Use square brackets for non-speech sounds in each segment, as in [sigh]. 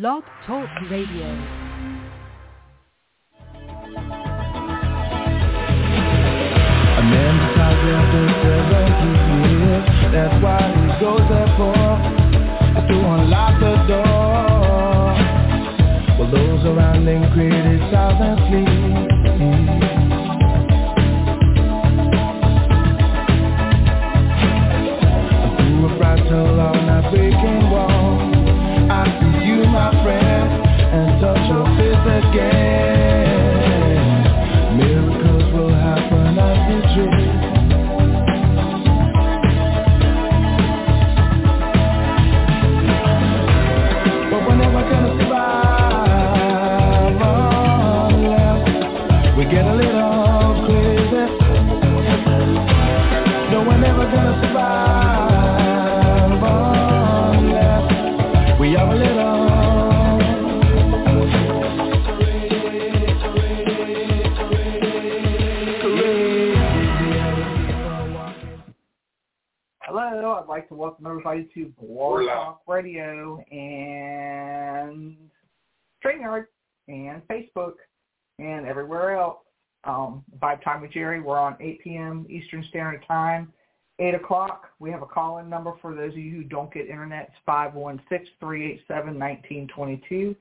Blog Talk Radio. A man decides after seven years That's why he goes there for To unlock the door. Well those around him criticize and flee Hello, I'd to welcome everybody to Blog Talk Radio and StreamYard and Facebook and everywhere else. Um, Vibe Time with Jerry, we're on 8 p.m. Eastern Standard Time. 8 o'clock, we have a call-in number for those of you who don't get internet. It's 516-387-1922.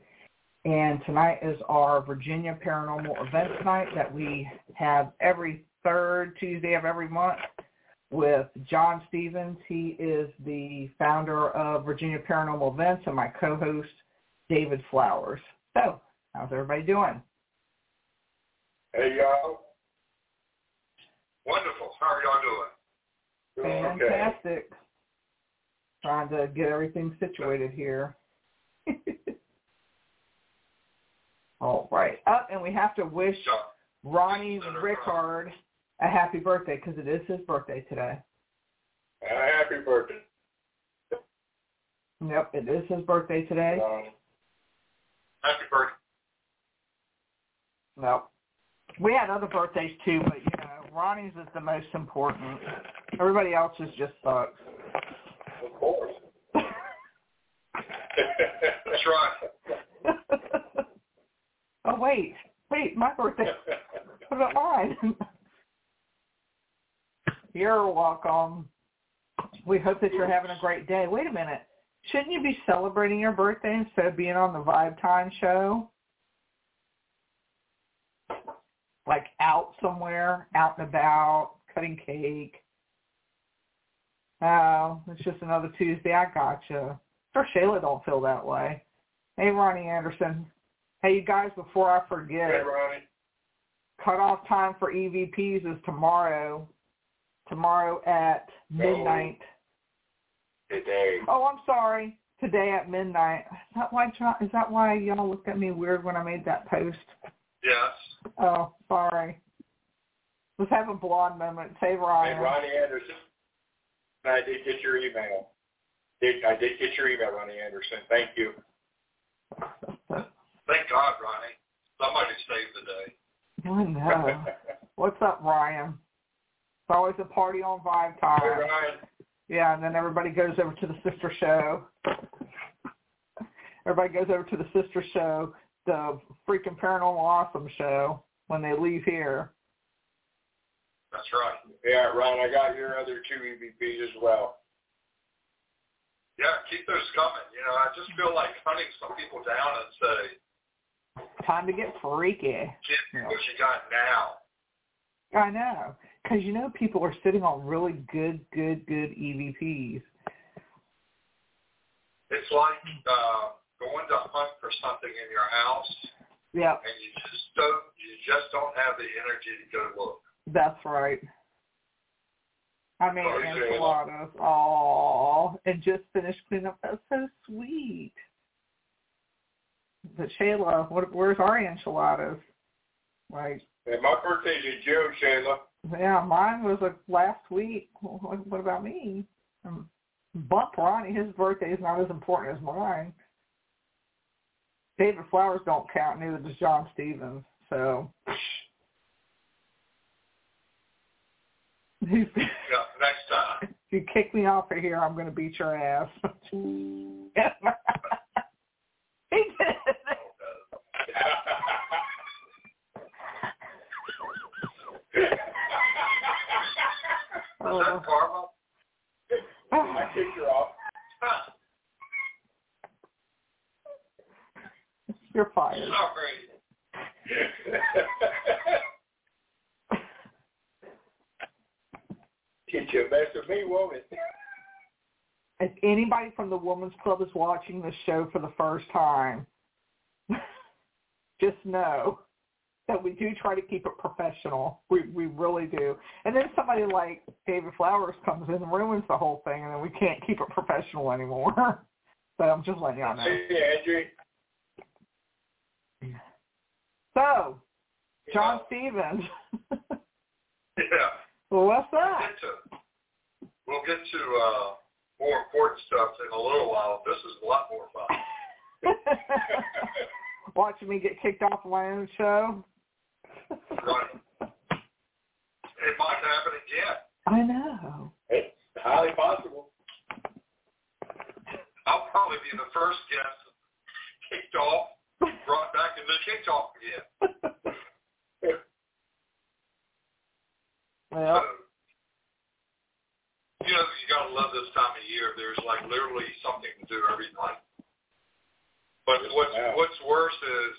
And tonight is our Virginia Paranormal Events Night that we have every third Tuesday of every month with John Stephens. He is the founder of Virginia Paranormal Events and my co-host, David Flowers. So, how's everybody doing? Hey y'all. Wonderful. How are y'all doing? Doing okay. Fantastic. Trying to get everything situated here. [laughs] All right. Up, and we have to wish Ronnie Rickard a happy birthday because it is his birthday today. a happy birthday. Yep, it is his birthday today. Um, happy birthday. Nope. We had other birthdays too, but you know, Ronnie's is the most important. Everybody else's just sucks. Of course. [laughs] That's right. oh wait, wait, my birthday. [laughs] What about mine? [laughs] You're welcome. We hope that you're having a great day. Wait a minute. Shouldn't you be celebrating your birthday instead of being on the Vibe Time show? Like out somewhere, out and about, cutting cake. Oh, it's just another Tuesday. I gotcha. Or Shayla don't feel that way. Hey, Ronnie Anderson. Hey, you guys, before I forget, Hey Ronnie. cutoff time for EVPs is tomorrow. Tomorrow at midnight. Oh, today. Oh, I'm sorry. Today at midnight. Is that why? Is that why y'all looked at me weird when I made that post? Yes. Oh, sorry. Let's have a blonde moment. Say Ryan. Hey Ronnie Anderson. I did get your email. Did I did get your email, Ronnie Anderson. Thank you. [laughs] Thank God, Ronnie. Somebody saved the day. I know. [laughs] What's up, Ryan? It's always a party on Vibe Time. Ryan. Yeah, and then everybody goes over to the sister show. Everybody goes over to the sister show, the freaking Paranormal Awesome show, when they leave here. That's right. Yeah, Ron, I got your other two EVPs as well. Yeah, keep those coming. You know, I just feel like hunting some people down and say, Time to get freaky. get what you got now. I know. Because, you know, people are sitting on really good, good, good EVPs. It's like uh, going to hunt for something in your house Yeah. and you just don't you just don't have the energy to go look. that's right. I made Oh, yeah. enchiladas. Oh, and just finished cleaning up. That's so sweet. But Shayla, what, where's our enchiladas? Right. And my birthday's in June, Shayla. Yeah, mine was like last week. [laughs] What, what about me? Um, Bump Ronnie, his birthday is not as important as mine. David Flowers don't count, neither does John Stephens. So Yeah, next time. [laughs] if you kick me off of here, I'm going to beat your ass. [laughs] he Oh. Is that karma? Ah. I kicked her off. [laughs] You're fired. Sorry. [laughs] Get your best of me, woman. If anybody from the Women's Club is watching this show for the first time, [laughs] just know that we do try to keep it professional. We we really do. And then somebody like David Flowers comes in and ruins the whole thing, and then we can't keep it professional anymore. [laughs] so I'm just letting y'all know. Hey, Andrew. So, John Yeah. Stephens, [laughs] Yeah. well, what's We'll that? get to, we'll get to uh, more important stuff in a little while. This is a lot more fun. [laughs] Watching me get kicked off of my own show. Right. It might happen again. I know. It's highly possible. I'll probably be the first guest kicked off, brought back, and then kicked off again. [laughs] well, So, you know, you gotta love this time of year. There's like literally something to do every night. But what's Wow. what's worse is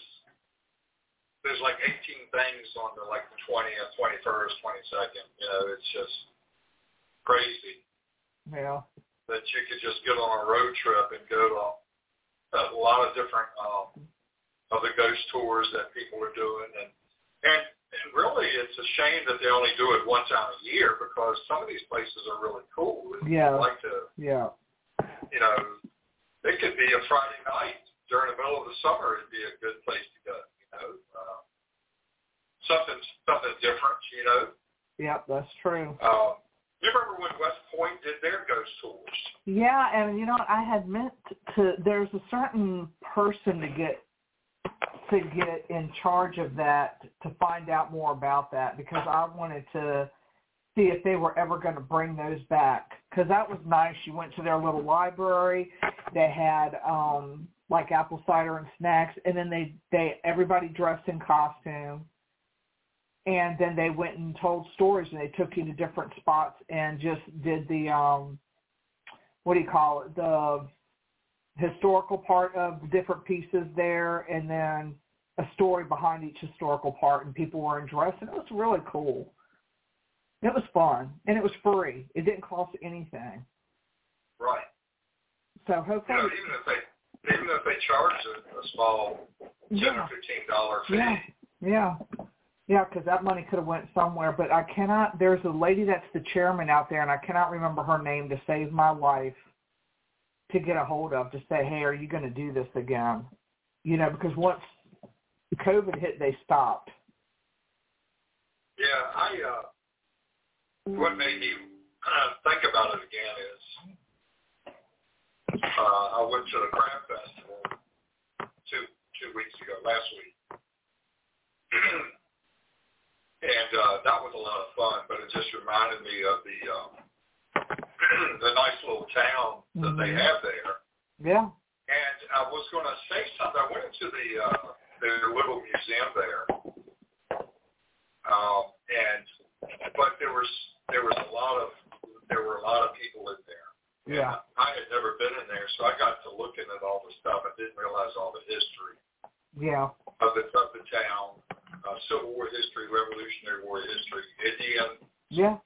there's like 18 things on the like the 20th, 21st, 22nd. You know, it's just crazy yeah. that you could just get on a road trip and go to a lot of different um, of the ghost tours that people are doing, and and and really, it's a shame that they only do it one time a year because some of these places are really cool. If Yeah. like to, Yeah. you know, it could be a Friday night during the middle of the summer. It'd be a good place to go. Know, uh, something something different. You know, Yep, that's true. um, you remember when West Point did their ghost tours? Yeah, and you know, I had meant to. There's a certain person to get to get in charge of that to find out more about that because I wanted to see if they were ever going to bring those back because that was nice. You went to their little library. They had um like apple cider and snacks, and then they they everybody dressed in costume. And then they went and told stories, and they took you to different spots and just did the um what do you call it the historical part of the different pieces there and then a story behind each historical part and people were in dress, and it was really cool it was fun and it was free it didn't cost anything Right. so You know, even if they even if they charge a, a small ten yeah. or fifteen dollar fee. yeah. Yeah. Yeah because that money could have went somewhere but i cannot there's a lady that's the chairman out there and i cannot remember her name to save my life to get a hold of to say hey are you going to do this again? You know because once covid hit they stopped. Yeah, I uh what made me uh, think about it again is uh I went to the crab festival two two weeks ago, last week. [clears throat] and uh that was a lot of fun, but it just reminded me of the um [clears throat] the nice little town that they Mhm. have there. yeah And I was going to say something. I went into the uh, their little museum there, um, and but there was there was a lot of there were a lot of people in there. Yeah I had never been in there, so I got to looking at all the stuff. I didn't realize all the history yeah of the of the town, uh, Civil War history, Revolutionary War history, Indian. yeah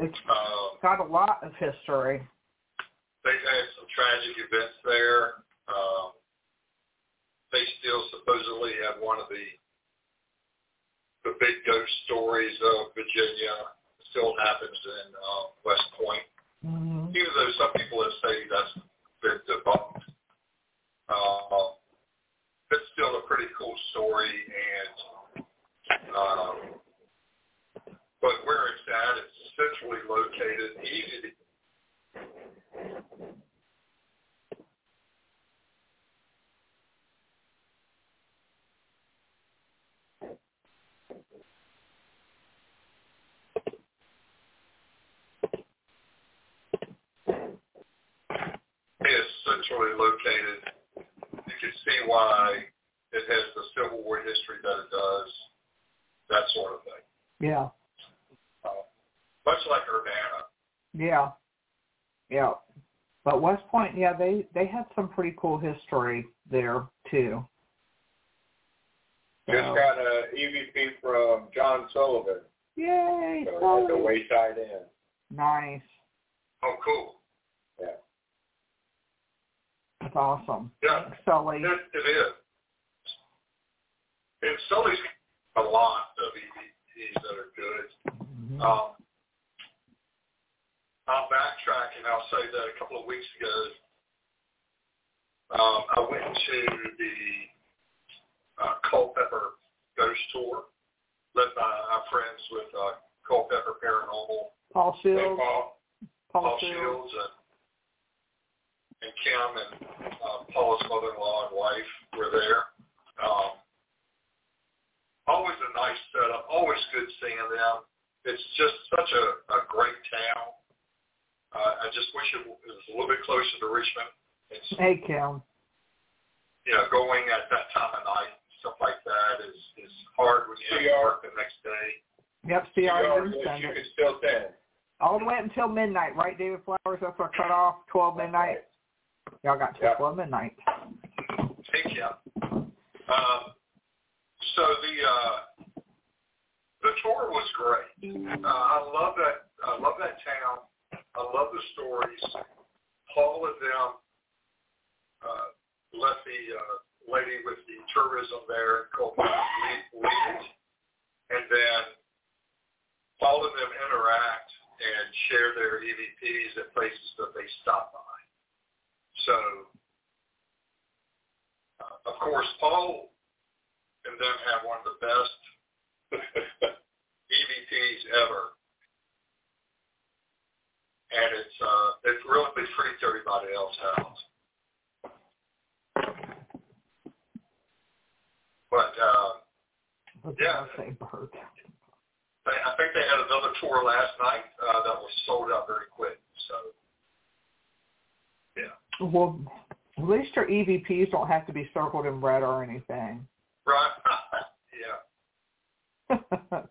it's Um, got a lot of history They've had some tragic events there. Um, they still supposedly have one of the the big ghost stories of Virginia. Still happens in uh, West Point, hmm even though some people have said that's been debunked. Uh, it's still a pretty cool story, and um, but where it's at, it's centrally located, easy to is centrally located. You can see why it has the Civil War history that it does, that sort of thing. yeah Uh, much like Urbanna. yeah yeah but west point yeah they they had some pretty cool history there too Just got a EVP from John Sullivan. Yay, So at the Wayside Inn. Nice. Oh, cool. Yeah. That's awesome. Yeah, Sully. it, it is. And Sully's a lot of EVPs that are good. Mhm. Um, I'll backtrack and I'll say that a couple of weeks ago, um, I went to the uh, Culpeper Ghost Tour, led by our friends with uh, Culpeper Paranormal, Paul Shields. Paul. Paul, Paul Shields. Shields and, and Kim and uh, Paul's mother-in-law and wife were there. Um, always a nice setup, always good seeing them. It's just such a, a great town. Uh, I just wish it was a little bit closer to Richmond. It's, Hey, Kim. you know, going at that time of night, stuff like that is, is hard when you have to CR. work the next day. Yep, You, CR are, didn't you can still send. All the way until midnight, right, David Flowers? That's our cutoff, 12 midnight. Y'all got till Yeah. 12 midnight. Thank you. Um, so the uh, the tour was great. Uh, I love that. I love that town. I love the stories. Paul and them uh, let the uh, lady with the tourism there in Colton lead, lead it, and then Paul and them interact and share their EVPs at places that they stop by. So uh, of course, Paul and them have one of the best EVPs ever, and it's uh, it's really freaked everybody else out. But uh, Yeah. I they, I think they had another tour last night uh, that was sold out very quick. So yeah, Well, at least your EVPs don't have to be circled in red or anything. right, [laughs] yeah. [laughs]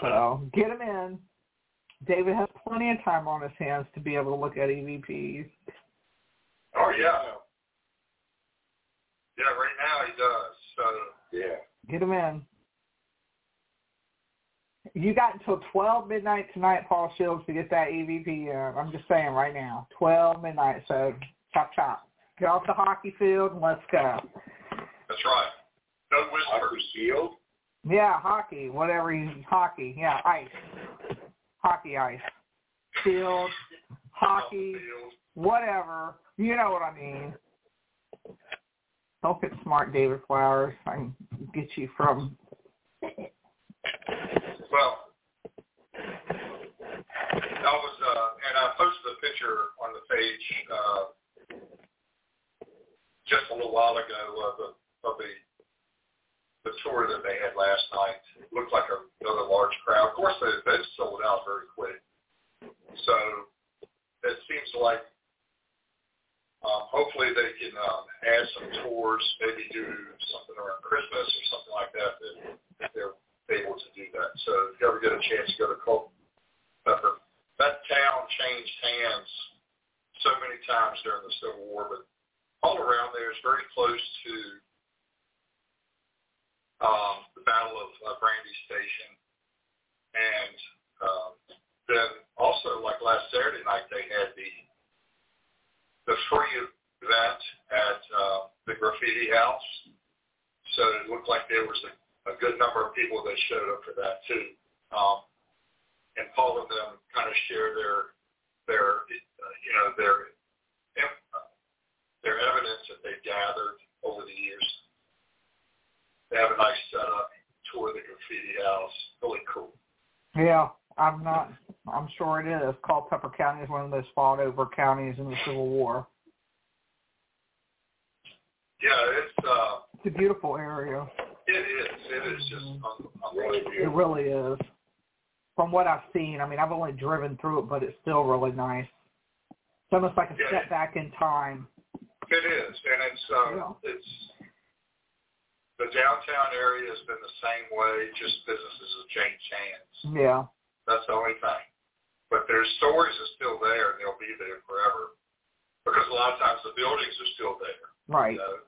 so get them in. David has plenty of time on his hands to be able to look at EVPs. Oh yeah, yeah. Right now he does. So. Yeah. Get them in. You got until 12 midnight tonight, Paul Shields, to get that EVP in. Uh, I'm just saying right now. 12 midnight, so chop chop. Get off the hockey field and let's go. That's right. No Hockey whispers. Shield. Yeah, hockey, whatever you, hockey, yeah, ice. Hockey ice. Field, hockey, whatever. You know what I mean. Don't get smart, David Flowers. I can get you from. Well, that was, uh, and I posted a picture on the page uh, just a little while ago of the of the the tour that they had last night. It looked like a, another large crowd. Of course, they they sold out very quick. So it seems like um, hopefully they can um, add some tours, maybe do something around Christmas or something like that. That, they're able to do that. So if you ever get a chance to go to Culpeper, that town changed hands so many times during the Civil War, but all around there is very close to um, the Battle of uh, Brandy Station, and um, then also like last Saturday night they had the the free event at uh, the Graffiti House. So it looked like there was a, a good number of people that showed up for that too. Um, and Paul and them kind of share their their uh, you know their their evidence that they've gathered over the years. They have a nice setup, tour the graffiti house, really cool. Yeah, I'm not. I'm sure it is. Culpeper County is one of those fought over counties in the Civil War. Yeah, it's uh, It's a beautiful area. It is, it is just Really. It really is. From what I've seen, I mean, I've only driven through it, but it's still really nice. It's almost like a Yeah. step back in time. It is, and it's um, Yeah. it's the downtown area has been the same way. Just businesses have changed hands. Yeah. That's the only thing. But their stories are still there, and they'll be there forever. Because a lot of times the buildings are still there. Right. You know?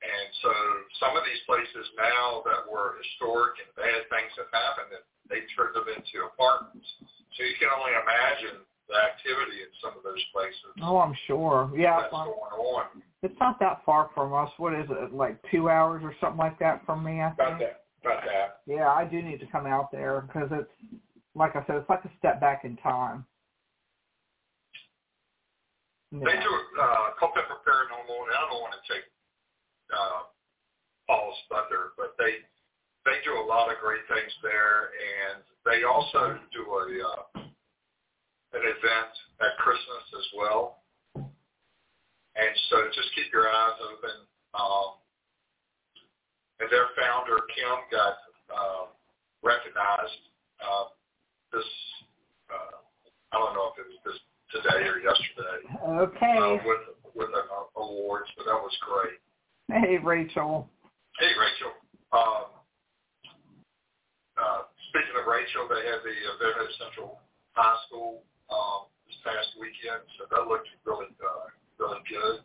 And so some of these places now that were historic and bad things have happened, and they turned them into apartments. So you can only imagine the activity in some of those places. Oh, I'm sure. Yeah, that's well, going on. it's not that far from us. What is it, like two hours or something like that from me? I About that. About that. Yeah, I do need to come out there because it's like I said, it's like a step back in time. They Yeah. do uh, Culpeper Paranormal, and I don't want to take uh, Paul's thunder, but they they do a lot of great things there, and they also do a uh, an event at Christmas as well. And so just keep your eyes open. Um, and their founder Kim got uh, recognized uh, this. Uh, I don't know if it was this today or yesterday Okay. uh, with with an award, so that was great. Hey, Rachel. Hey, Rachel. Um, uh, speaking of Rachel, they had the event at Central High School um, this past weekend, so that looked really, uh, really good.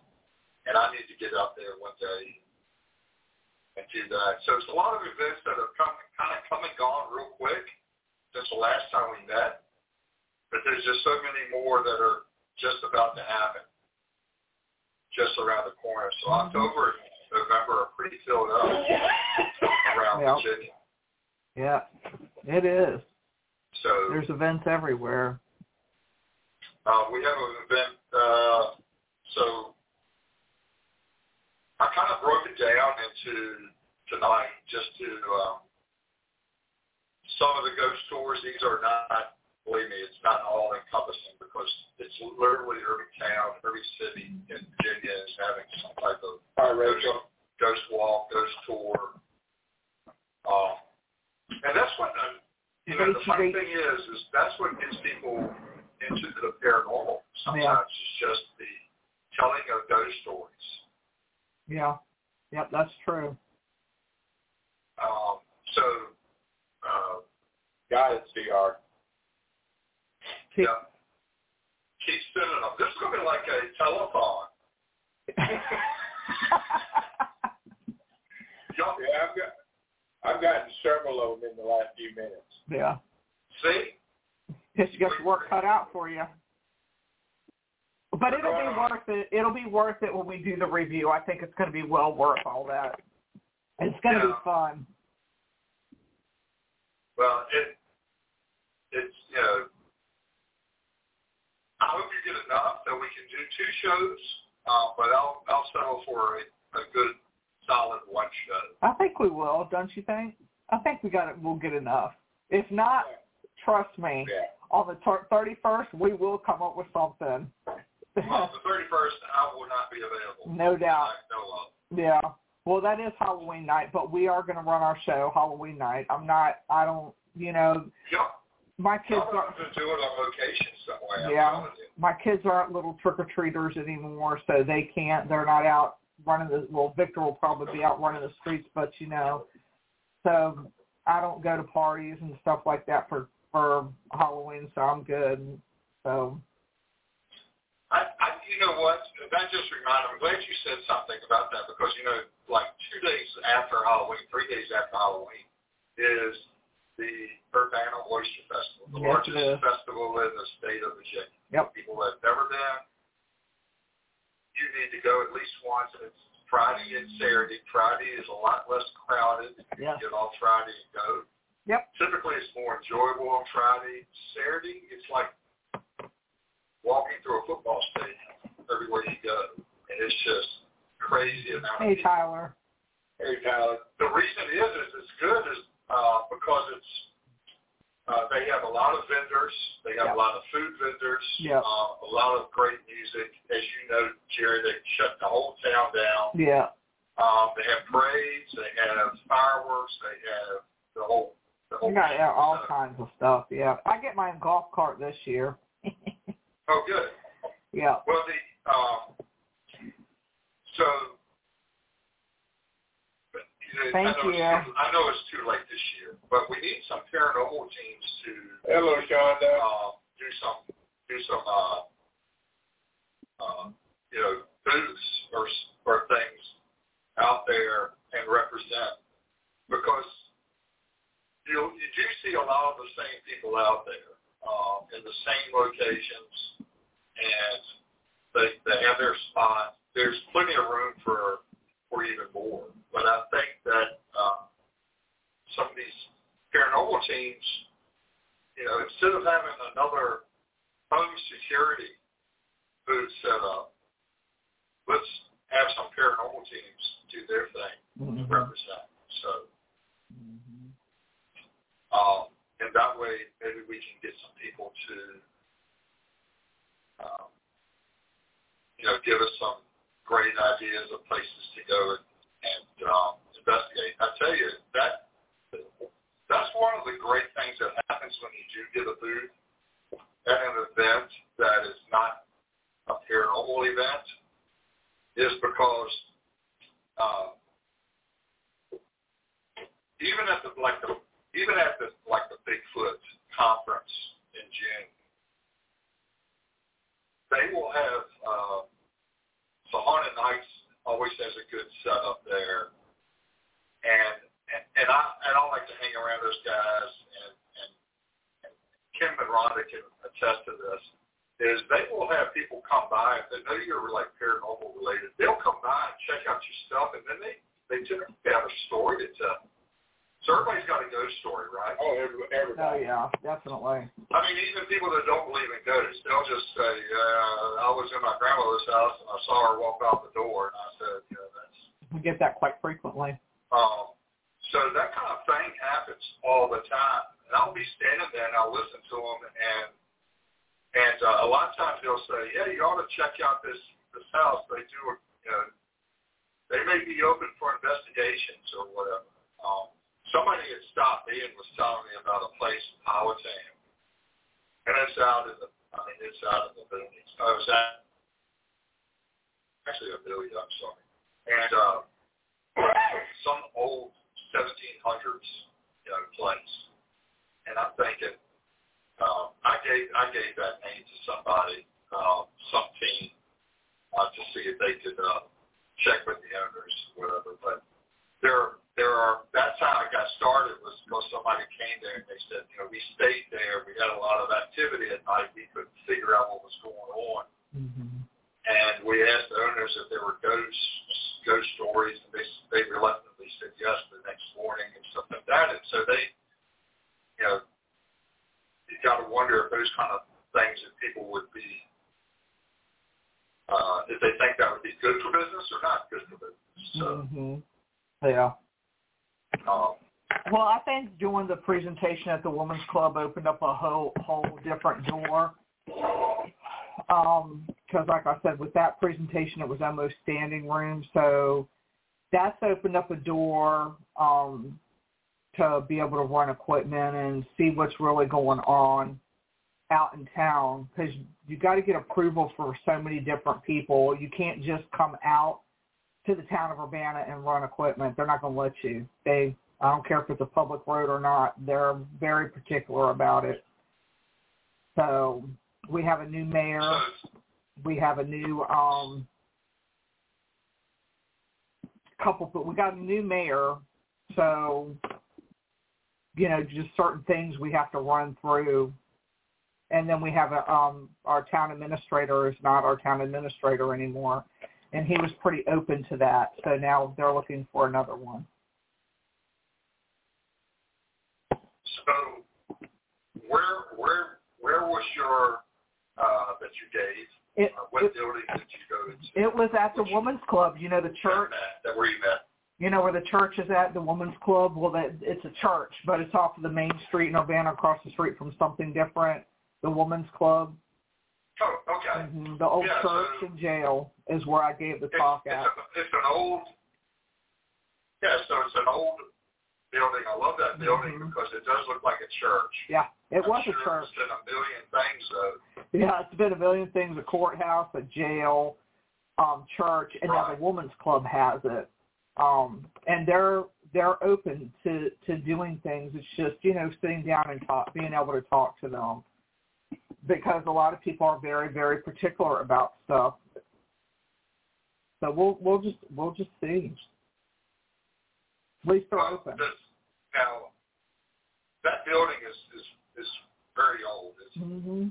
And I need to get out there one day and do that. So it's a lot of events that have come, kind of come and gone real quick since the last time we met. But there's just so many more that are just about to happen, just around the corner. So October and November are pretty filled up around Yeah. Virginia. Yeah, it is. So There's events everywhere. uh, we have an event. Uh, so I kind of broke it down into tonight just to um, some of the ghost tours. These are not, believe me, it's not all encompassing because it's literally every town, every city in Virginia is having some type of All right, Rachel. ghost walk, ghost tour. Um, and that's what, uh, you know, the funny thing is, is that's what gets people into the paranormal. Sometimes it's just the telling of ghost stories. Yeah. Yep, that's true. Um, so, uh, Got it, CR. Keep- yeah. Keep spinning them. This is going to be like a telethon. [laughs] Yeah, I've got I've gotten several of them in the last few minutes. yeah. see? Guess you got your work cut out for you. But it'll be uh. worth it. It'll be worth it when we do the review. I think it's going to be well worth all that. It's going to Yeah. be fun. Well, it, it's, you know, I hope you get enough that we can do two shows, uh, but I'll, I'll settle for a, a good, solid one show. I think we will, don't you think? I think we got it. We'll get enough. If not, trust me. Yeah. On the thirty first, we will come up with something. Well, the 31st, I will not be available. no doubt. Of. Yeah. Well, that is Halloween night, but we are going to run our show Halloween night. I'm not. I don't. You know, Yeah, my kids are. to do it on location somewhere. Yeah. My kids aren't little trick or treaters anymore, so they can't. They're not out running the. Well, Victor will probably be out running the streets, but you know, so I don't go to parties and stuff like that for for Halloween, so I'm good. So I, I, you know what? That just reminded. I'm glad you said something about that because you know, like two days after Halloween, three days after Halloween, is the Urbanna Oyster Festival, the Yes, largest is. festival in the state of Virginia. Yep. People that have never been, you need to go at least once. And it's Friday and Saturday. Friday is a lot less crowded. You Yeah. can get off Friday and go. Yep. Typically, it's more enjoyable on Friday. Saturday, it's like walking through a football stadium everywhere you go, and it's just crazy amount of hey people. Tyler. Hey, Tyler. The reason is is it's good is uh, because it's uh, they have a lot of vendors. They have Yeah. a lot of food vendors. Yeah. Uh, a lot of great music. As you know, Jerry, they shut the whole town down. Yeah. Um, they have parades. They have fireworks. They have the whole. The whole We got yeah, all kinds of stuff. Yeah. I get my golf cart this year. Oh, good. [laughs] yeah. Well, the um, so. Thank I you. It's, I know it's too late this year, but we need some paranormal teams to hello, Uh, do some do some uh, uh, you know booths or or things out there and represent because you you do see a lot of the same people out there uh, in the same locations and they they have their spot. There's plenty of room for for even more. But I think that um, some of these paranormal teams, you know, instead of having another home security booth set up, let's have some paranormal teams do their thing mm-hmm. to represent. So, mm-hmm. um, and that way maybe we can get some people to, um, you know, give us some great ideas of places to go and, and um, investigate. I tell you that that's one of the great things that happens when you do get a booth at an event that is not a paranormal event is because uh, even at the like the even at the like the Bigfoot conference in June, they will have uh, so Haunted Nights always has a good setup there, and and, and I and I like to hang around those guys, and, and, and Kim and Rhonda can attest to this is they will have people come by if they know you're like paranormal related. They'll come by and check out your stuff, and then they they typically have a story to tell. So everybody's got a ghost story, right? Oh, everybody. Oh yeah, definitely. I mean, even people that don't believe in ghosts, they'll just say, uh, "I was in my grandmother's house and I saw her walk out the door," and I said, "Yeah, that's." [laughs] We get that quite frequently. Um, so that kind of thing happens all the time, and I'll be standing there and I'll listen to them and and uh, a lot of times they'll say, yeah, you ought to check out this this house. They do, you know, they may be open for investigations or whatever. Um, somebody had stopped me and was telling me about a place in Powhatan, and it's out in the, I mean, it's out in the boonies. I was at actually a billion, I'm sorry, and uh, some old 1700s, you know, place, and I'm thinking um, I gave I gave that name to somebody, um, some team, uh, to see if they could uh, check with the owners, or whatever. But there there are that's how I got started was because somebody came there and they said, you know, we stayed there, we had a lot of activity at night, we couldn't figure out what was going on. Mm-hmm. And we asked the owners if there were ghosts, ghost stories, and they they reluctantly said yes the next morning and stuff like that. And so they, you know, you got to wonder if those kind of things that people would be, uh, if they think that would be good for business or not good for business. So, mm-hmm. Yeah. Well, I think doing the presentation at the Women's Club opened up a whole whole different door. Um, because like I said, with that presentation, it was almost standing room, so that's opened up a door. Um, to be able to run equipment and see what's really going on out in town because you got to get approval for so many different people. You can't just come out to the town of Urbanna and run equipment. They're not going to let you. They, I don't care if it's a public road or not. They're very particular about it. So we have a new mayor. We have a new um couple, but we got a new mayor. So you know, just certain things we have to run through. And then we have a, um, our town administrator is not our town administrator anymore. And he was pretty open to that. So now they're looking for another one. So where, where, where was your, uh, that you gave? It, uh, what it, building did you go to? It was at the Women's Club, you know, the church. That where you met? you know where the church is at, the women's club. Well, that it's a church, but it's off of the main street in Urbanna, across the street from something different. The women's club. Oh, okay. Mm-hmm. The old yeah, church so and jail is where I gave the talk it's, at. It's, a, it's an old. Yeah, so it's an old building. I love that building mm-hmm. because it does look like a church. Yeah, it I'm was sure a church. It's been a million things though. Yeah, it's been a million things. A courthouse, a jail, um, church, and right. now the women's club has it um, and they're they're open to to doing things. It's just you know sitting down and talk, being able to talk to them, because a lot of people are very very particular about stuff. So we'll we'll just we'll just see. At least they're well, open. This, now, that building is is is very old. It's, hmm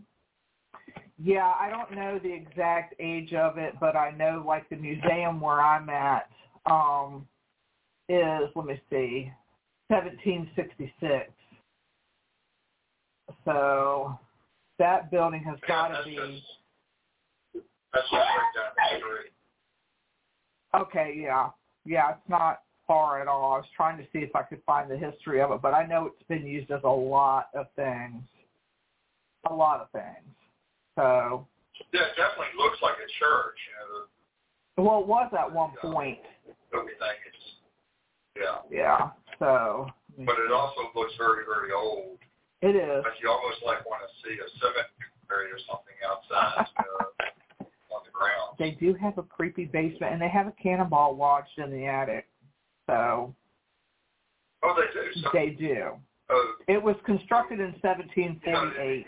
Yeah, I don't know the exact age of it, but I know like the museum where I'm at um is let me see, 1766. So that building has yeah, got to be just that's just right down the street. okay. Yeah, yeah, it's not far at all. I was trying to see if I could find the history of it, but I know it's been used as a lot of things, a lot of things. So Yeah, it definitely looks like a church. You know, well, it was at one point. everything is. Yeah, Yeah. So. but it also looks very very old. It is. Like you almost like want to see a cemetery or something outside uh, [laughs] on the ground. They do have a creepy basement, and they have a cannonball lodged in the attic. So Oh, they do. So, they do. oh, It was constructed in 1748.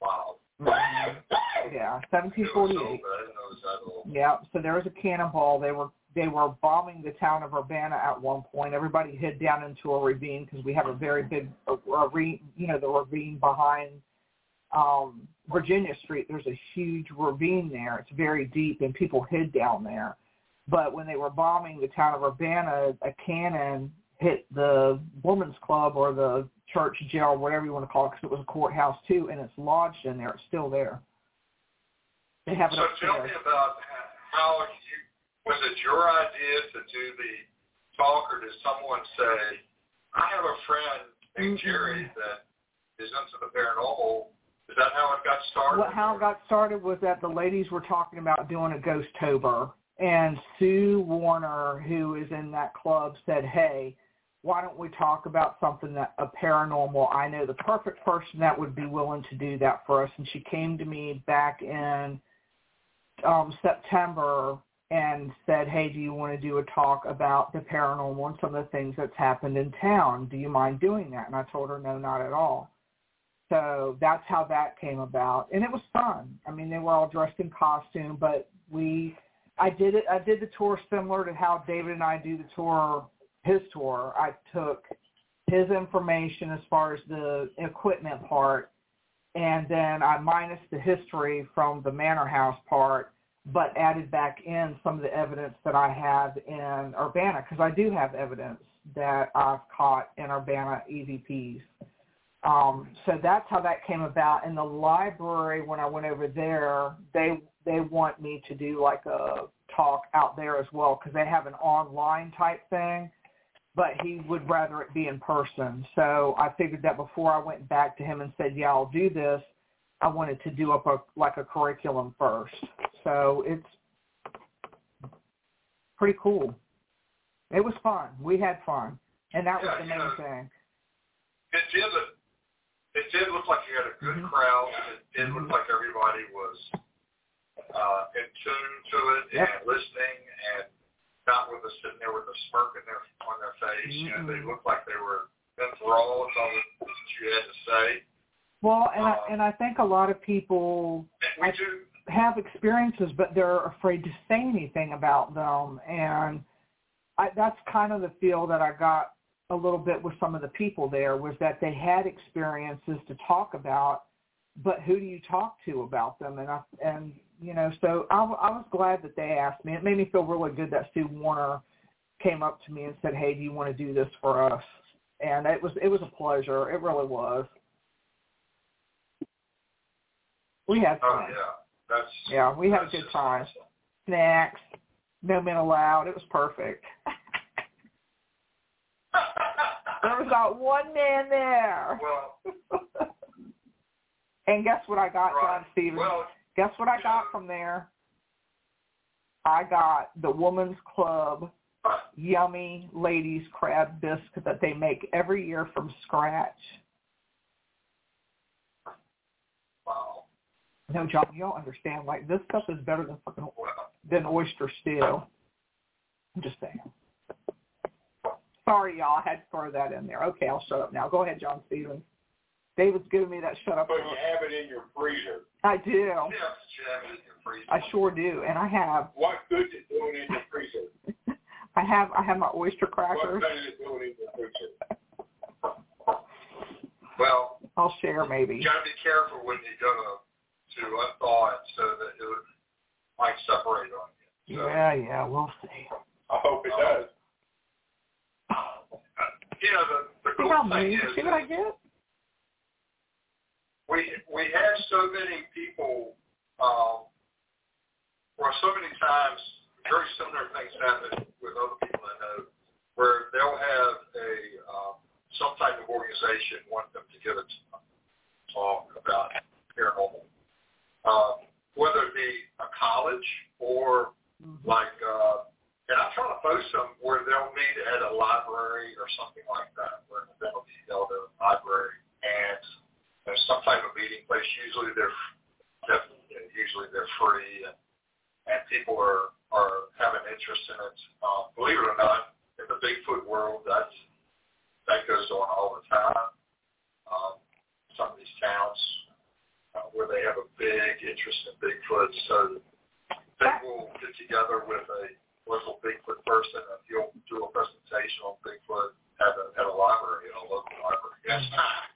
wow. Yeah, was so 1748. bad. I didn't know it was that old. Yeah. So there was a cannonball. They were they were bombing the town of Urbanna at one point. Everybody hid down into a ravine because we have a very big ravine. You know, the ravine behind um Virginia Street. There's a huge ravine there. It's very deep, and people hid down there. But when they were bombing the town of Urbanna, a cannon hit the women's club or the church jail, whatever you want to call it, because it was a courthouse too, and it's lodged in there. It's still there. They have it So tell me about how you was it your idea to do the talk, or did someone say, "I have a friend named. Jerry that is into the paranormal"? Is that how it got started? What how it got started was that the ladies were talking about doing a ghost tober, and Sue Warner, who is in that club, said, "Hey, why don't we talk about something that a paranormal? I know the perfect person that would be willing to do that for us." And she came to me back in um September and said, "Hey, do you want to do a talk about the paranormal and some of the things that's happened in town? Do you mind doing that?" And I told her, "No, not at all." So that's how that came about, and it was fun. I mean, they were all dressed in costume, but we, I did it. I did the tour similar to how David and I do the tour. His tour, I took his information as far as the equipment part, and then I minus the history from the Manor House part, but added back in some of the evidence that I have in Urbanna because I do have evidence that I've caught in Urbanna EVPs. Um, so that's how that came about. In the library, when I went over there, they they want me to do like a talk out there as well because they have an online type thing, but he would rather it be in person. So I figured that before I went back to him and said, "Yeah, I'll do this," I wanted to do up a like a curriculum first. So it's pretty cool. It was fun. We had fun, and that was the main know, thing. It did. It did look like you had a good Mhm. crowd. It did look like everybody was uh, in tune to it Yep. and listening, and not with a sitting there with a smirk in their on their face. You know, they looked like they were enthralled on what you had to say. Well, and I, Um, and I think a lot of people And we I- do. have experiences, but they're afraid to say anything about them, and I, that's kind of the feel that I got a little bit with some of the people there was that they had experiences to talk about, but who do you talk to about them? And I, and you know, so I, I was glad that they asked me. It made me feel really good that Sue Warner came up to me and said, "Hey, do you want to do this for us?" And it was it was a pleasure. It really was. We had Oh fun. yeah, that's. Yeah, we had a good time. awesome. Snacks, no men allowed. It was perfect. [laughs] There was not one man there. [laughs] well, [laughs] and guess what I got, John. Stephens? Well, guess what I got from there? I got the Woman's Club yummy ladies crab biscuit that they make every year from scratch. wow. No, John, you don't understand. Like this stuff is better than fucking than oyster stew. I'm just saying. Sorry, y'all. I had to throw that in there. Okay, I'll shut up now. Go ahead, John Stephens. David's giving me that shut up. But you have it in your freezer. I do. yeah, jam it in your freezer. I sure do, and I have. What good is doing in your freezer? [laughs] I have. I have my oyster crackers. What good is doing in your freezer? Well, I'll share maybe. you got to be careful when you go to to unthaw it so that it would, might separate on you. So, Yeah, yeah, we'll see. I hope it does. You know, the, the cool how thing many? is See what I get? we we have so many people, um, or so many times, very similar things happen with other people I know, where they'll have a um, some type of organization want them to give a talk about paranormal, um, whether it be a college or like, uh, and I'm trying to post them where they'll meet at a library or something like that, where they'll be held at a library and there's some type of meeting place. Usually they're definitely, usually they're free and, and people are, are have an interest in it. Um, believe it or not, in the Bigfoot world, that's, that goes on all the time. Um, some of these towns uh, where they have a big interest in Bigfoot, so they will get together with a local Bigfoot person and he'll do a presentation on Bigfoot at a, at a library, at a local library. Packed.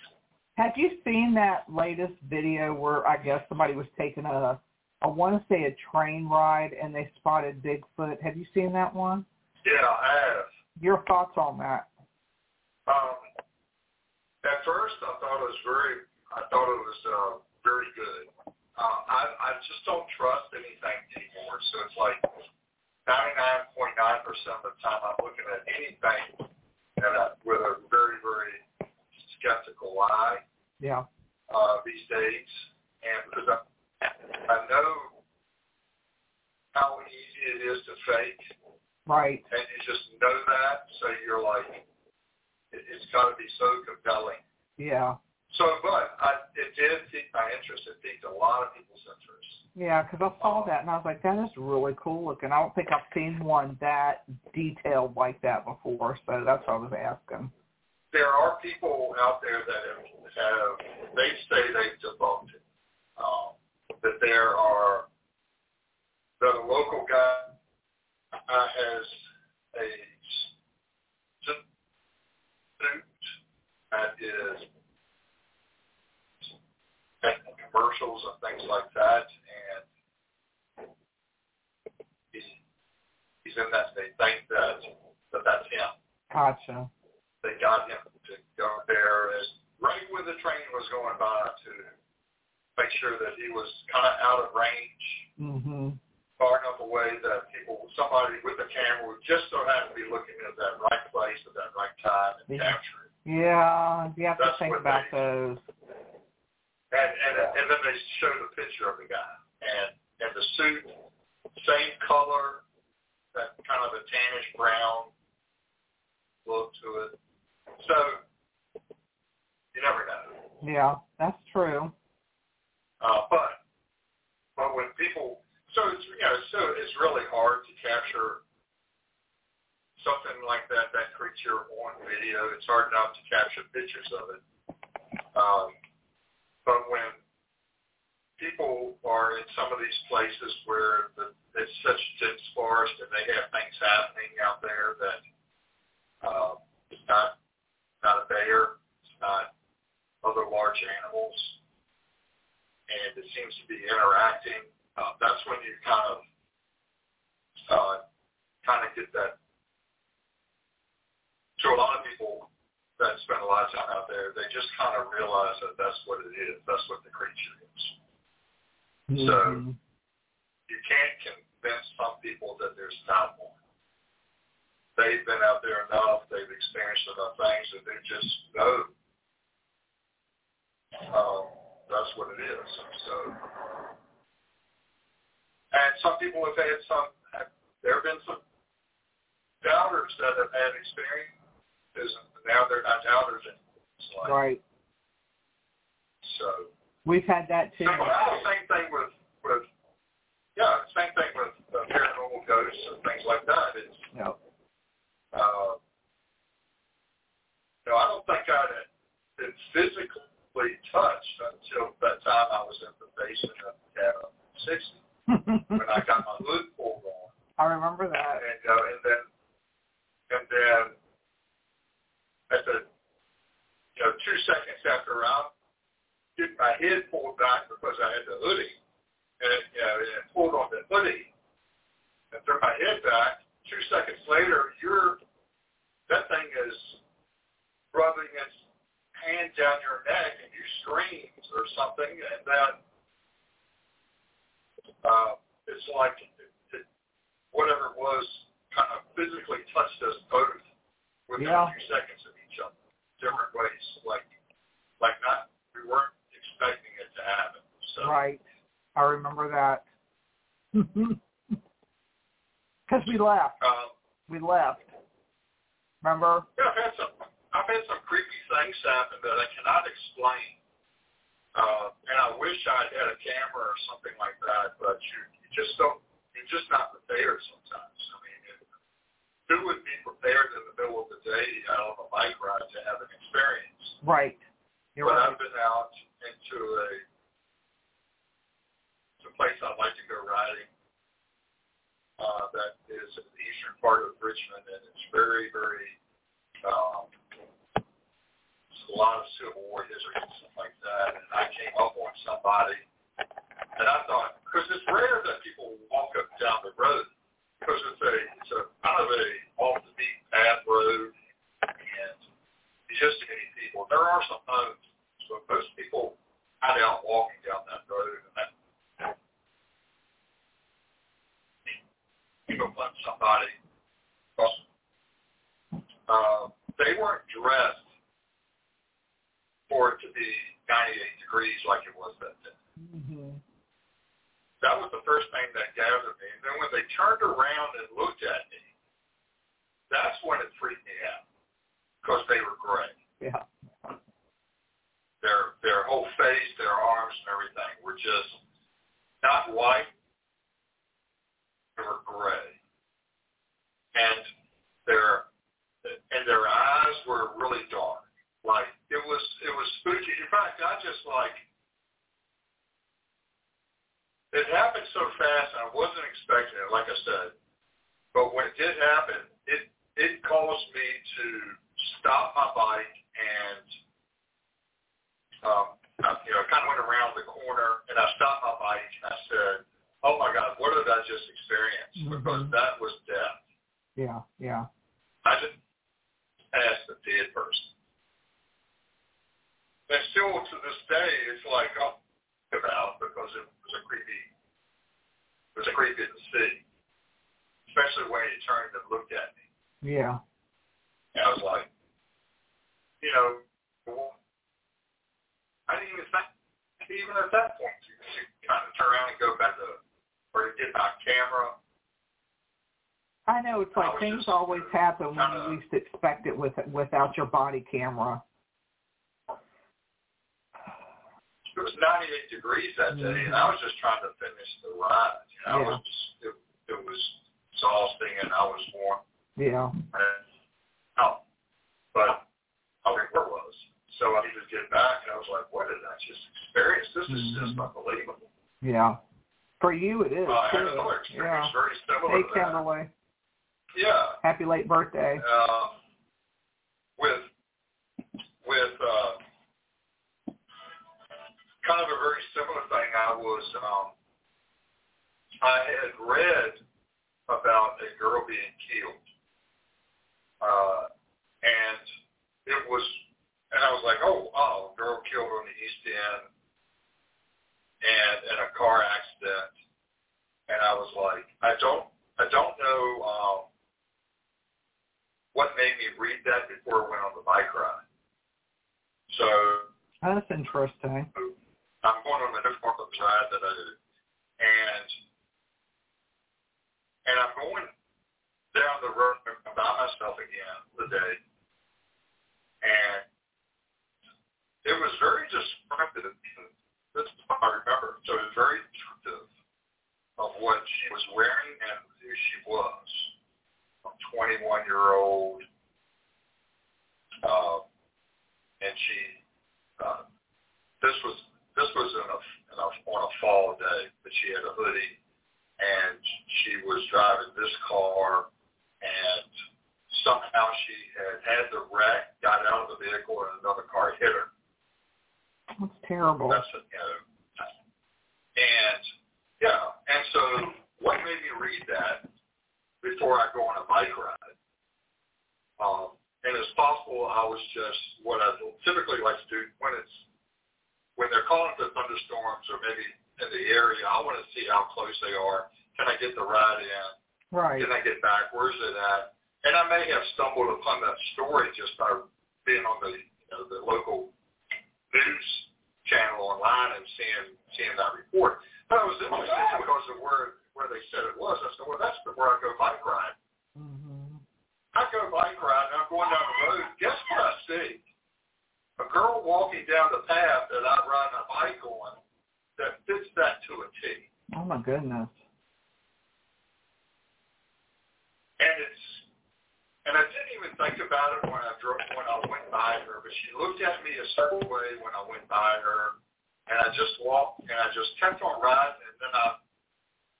Have you seen that latest video where I guess somebody was taking a, I want to say a train ride and they spotted Bigfoot? Have you seen that one? Yeah, I have. Your thoughts on that? Um, at first, I thought it was very, I thought it was uh, very good. Uh, I, I just don't trust anything anymore. So it's like 99.9% of the time I'm looking at anything and I, with a very, very skeptical eye Yeah. uh, these days. And because I, I know how easy it is to fake, Right. and you just know that, so you're like, it, it's got to be so compelling. Yeah. So, but I, it did pique my interest. It piqued a lot of people's interest. Yeah, because I saw that and I was like, that is really cool looking. I don't think I've seen one that detailed like that before, so that's what I was asking. There are people out there that have, have they say they've debunked it. Um, that there are that a local guy uh, has a suit that is commercials and things like that, and he, he's in that. They think that that that's him. Gotcha. They got him to go there as right when the train was going by to make sure that he was kind of out of range, Mhm. far enough away that people, somebody with a camera would just so happen to be looking at that right place at that right time and Yeah. capture it. Yeah, you have to think about they- those. And and and then they show the picture of the guy and and the suit, same color, that kind of a tannish brown look to it. So you never know. Yeah, that's true. Uh, but but when people, so it's you know, so it's really hard to capture something like that, that creature on video. It's hard enough to capture pictures of it. Um, but when people are in some of these places where the, it's such dense forest and they have things happening out there that uh, it's not not a bear, it's not other large animals, and it seems to be interacting. Uh, that's when you kind of uh, kind of get that. To a lot of people that spend a lot of time out there, they just kind of realize that that's what it is. That's what the creature is. So Mhm. you can't convince some people that there's not one. They've been out there enough, they've experienced enough things that they just know um, that's what it is. So, and some people have had some, have, there have been some doubters that have had experiences, and now they're not doubters anymore. Like, Right. So, We've had that too. So, well, same thing with, with yeah, same thing with uh, paranormal ghosts and things like that. It's, Yep. uh, you know, I don't think I'd been physically touched until that time I was in the basement of the cabin 60 [laughs] when I got my hood pulled on. I remember that. And, uh, and then, and then at the, you know, two seconds after get my head pulled back because I had the hoodie, and it, you know, it pulled on the hoodie, and threw my head back. Two seconds later, you're that thing is rubbing its hand down your neck, and you scream or something, and then uh, it's like it, whatever it was kind of physically touched us both within Yeah. a few seconds of other, different ways, like like not we weren't expecting it to happen. So Right. I remember that. [laughs] Because we left. um, We left. Remember? yeah, I've had some I've had some creepy things happen that I cannot explain. Uh, and I wish I'd had a camera or something like that, but you, you just don't, you're just not prepared sometimes. I mean, it, who would be prepared in the middle of the day out on a bike ride to have an experience? Right. You're but right. I've been out into a, a place I'd like to go riding. Uh, that is in the eastern part of Richmond, and it's very, very, um, a lot of Civil War history and stuff like that. And I came up on somebody, and I thought, because it's rare that people walk up down the road, because it's a, it's a kind of a off the beaten path road, and you just many people. There are some homes, but most people hide out walking down that road, and that you go find somebody. Uh, they weren't dressed for it to be 98 degrees like it was that day. hmm That was the first thing that gathered me. And then when they turned around and looked at me, that's when it freaked me out because they were gray. Yeah. Their their whole face, their arms, and everything were just not white. They were gray, and their and their eyes were really dark. Like it was it was spooky. In fact, I just like it happened so fast, and I wasn't expecting it. Like I said, but when it did happen, it it caused me to stop my bike and um, I, you know, kind of went around the corner and I stopped my bike and I said, "Oh my God, what did I just experience?" Because Mhm. that was death. Yeah. Yeah. I just passed a dead person. And still to this day, it's like oh, about because it was a creepy, it was a creepy to see, especially when he turned and looked at me. Yeah. And I was like, you know, well, I didn't even think, even at that point, to, to kind of turn around and go back to, or to get my camera. I know it's I like was things just always happen when kinda- you least expect it with without your body camera. It was 98 degrees that day, and I was just trying to finish the ride. You know, Yeah. I was, it, it was exhausting, and I was warm. Yeah. And, oh, but I remember where was. So I needed to get back, and I was like, what did I just experience? This is just Mhm. unbelievable. Yeah. For you it is Uh, I had another Yeah. experience very similar Hey to that. Kimberly. Yeah. Happy late birthday. Uh, calling for thunderstorms or maybe in the area. I want to see how close they are. Can I get the ride in? Right. Can I get back? Where's it at? And I may have stumbled upon that story just by being on the you know, the local news channel online and seeing seeing that report. But it was interesting because of where where they said it was. I said, well, that's where I go bike ride. Mm-hmm. I go bike ride and I'm going down the road. Guess what I see? A girl walking down the path that I ride my bike on that fits that to a T. Oh my goodness. And it's and I didn't even think about it when I drove when I went by her, but she looked at me a certain way when I went by her, and I just walked and I just kept on riding, and then I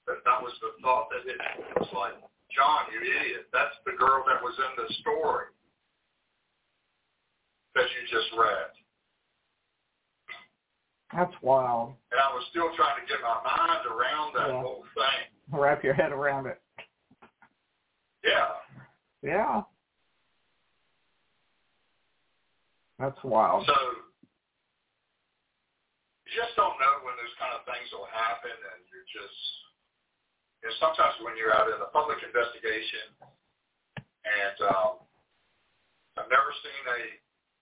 that, that was the thought that hit me. It was like, John, you idiot, that's the girl that was in the story that you just read. That's wild. And I was still trying to get my mind around that Yeah. whole thing. Wrap your head around it. Yeah. Yeah. That's wild. So you just don't know when those kind of things will happen, and you're just, you know, sometimes when you're out in a public investigation, and um, I've never seen a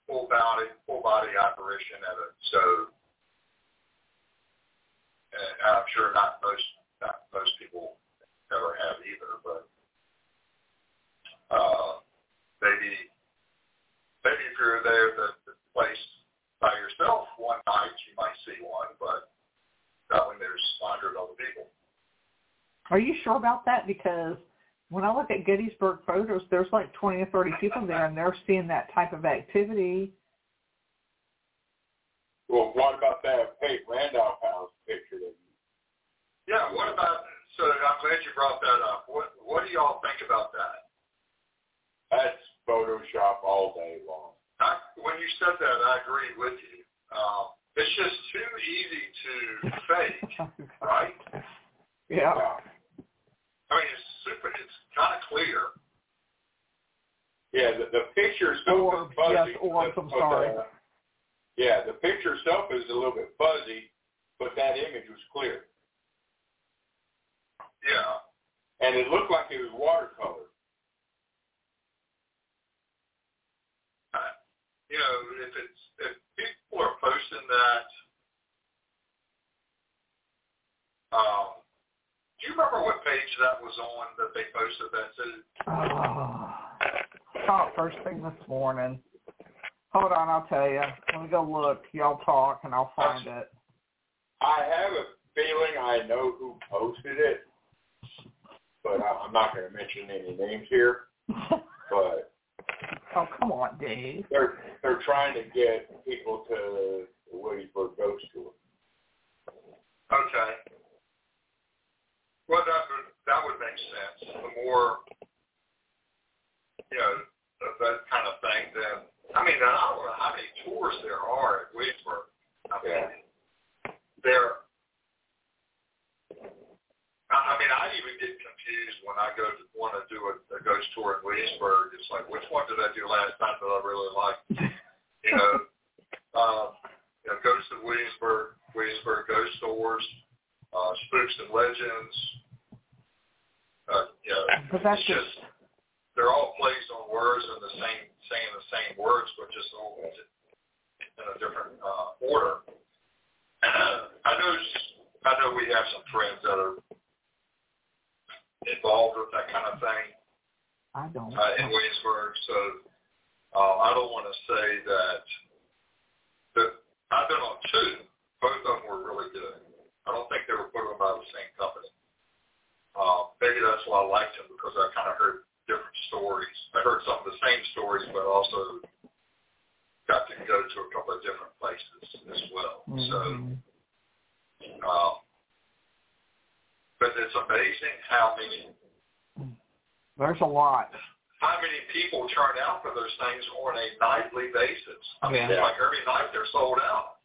full body full body apparition of it, so and I'm sure not most not most people ever have either, but uh, maybe maybe if you're there the, the place by yourself one night, you might see one, but not when there's a hundred other people. Are you sure about that? Because when I look at Gettysburg photos, there's like 20 or 30 people there, and they're seeing that type of activity. Well, what about that Kate Randolph house picture that you Yeah, what about? So I'm glad you brought that up. What What do y'all think about that? That's Photoshop all day long. I, when you said that, I agree with you. Um, it's just too easy to [laughs] fake, [laughs] right? Yeah. I mean, it's super. It's kind of clear. Yeah, the, the picture itself Orbs, is fuzzy. yes, orbs, I'm sorry. uh, yeah, the picture itself is a little bit fuzzy, but that image was clear. Yeah. And it looked like it was watercolor. Uh, you know, if it's if people are posting that, um, do you remember what page that was on that they posted that to? Ah. Oh, saw it first thing this morning. Hold on, I'll tell you. Let me go look. Y'all talk, and I'll find it. I have a feeling I know who posted it, but I- I'm not going to mention any names here. [laughs] But oh, come on, Dave. they're they're trying to get people to the Williamsburg Ghost Tour. Okay. Well, that would that would make sense. The more, you know, that, that kind of thing. Then I mean, I don't know how many tours there are at Williamsburg. I mean, there. I mean, I even get confused when I go to want to do a, a ghost tour in Williamsburg. It's like, which one did I do last time that I really liked? You know, um, [laughs] you know, Ghost of Williamsburg, Williamsburg Ghost Stores, Spooks and Legends. Uh, you know, But that's it's just they're all plays on words and the same saying the same words, but just all in a different uh, order. [clears throat] I know I know we have some friends that are involved with that kind of thing I don't. uh, in Williamsburg, so uh, I don't want to say that. That I've been on two. Both of them were really good. I don't think they were put on by the same company. Uh, maybe that's why I liked them because I kind of heard different stories. I heard some of the same stories, but also got to go to a couple of different places as well. So, Mhm. um, but it's amazing how many There's a lot. how many people turn out for those things on a nightly basis. I mean, Yeah. like every night they're sold out.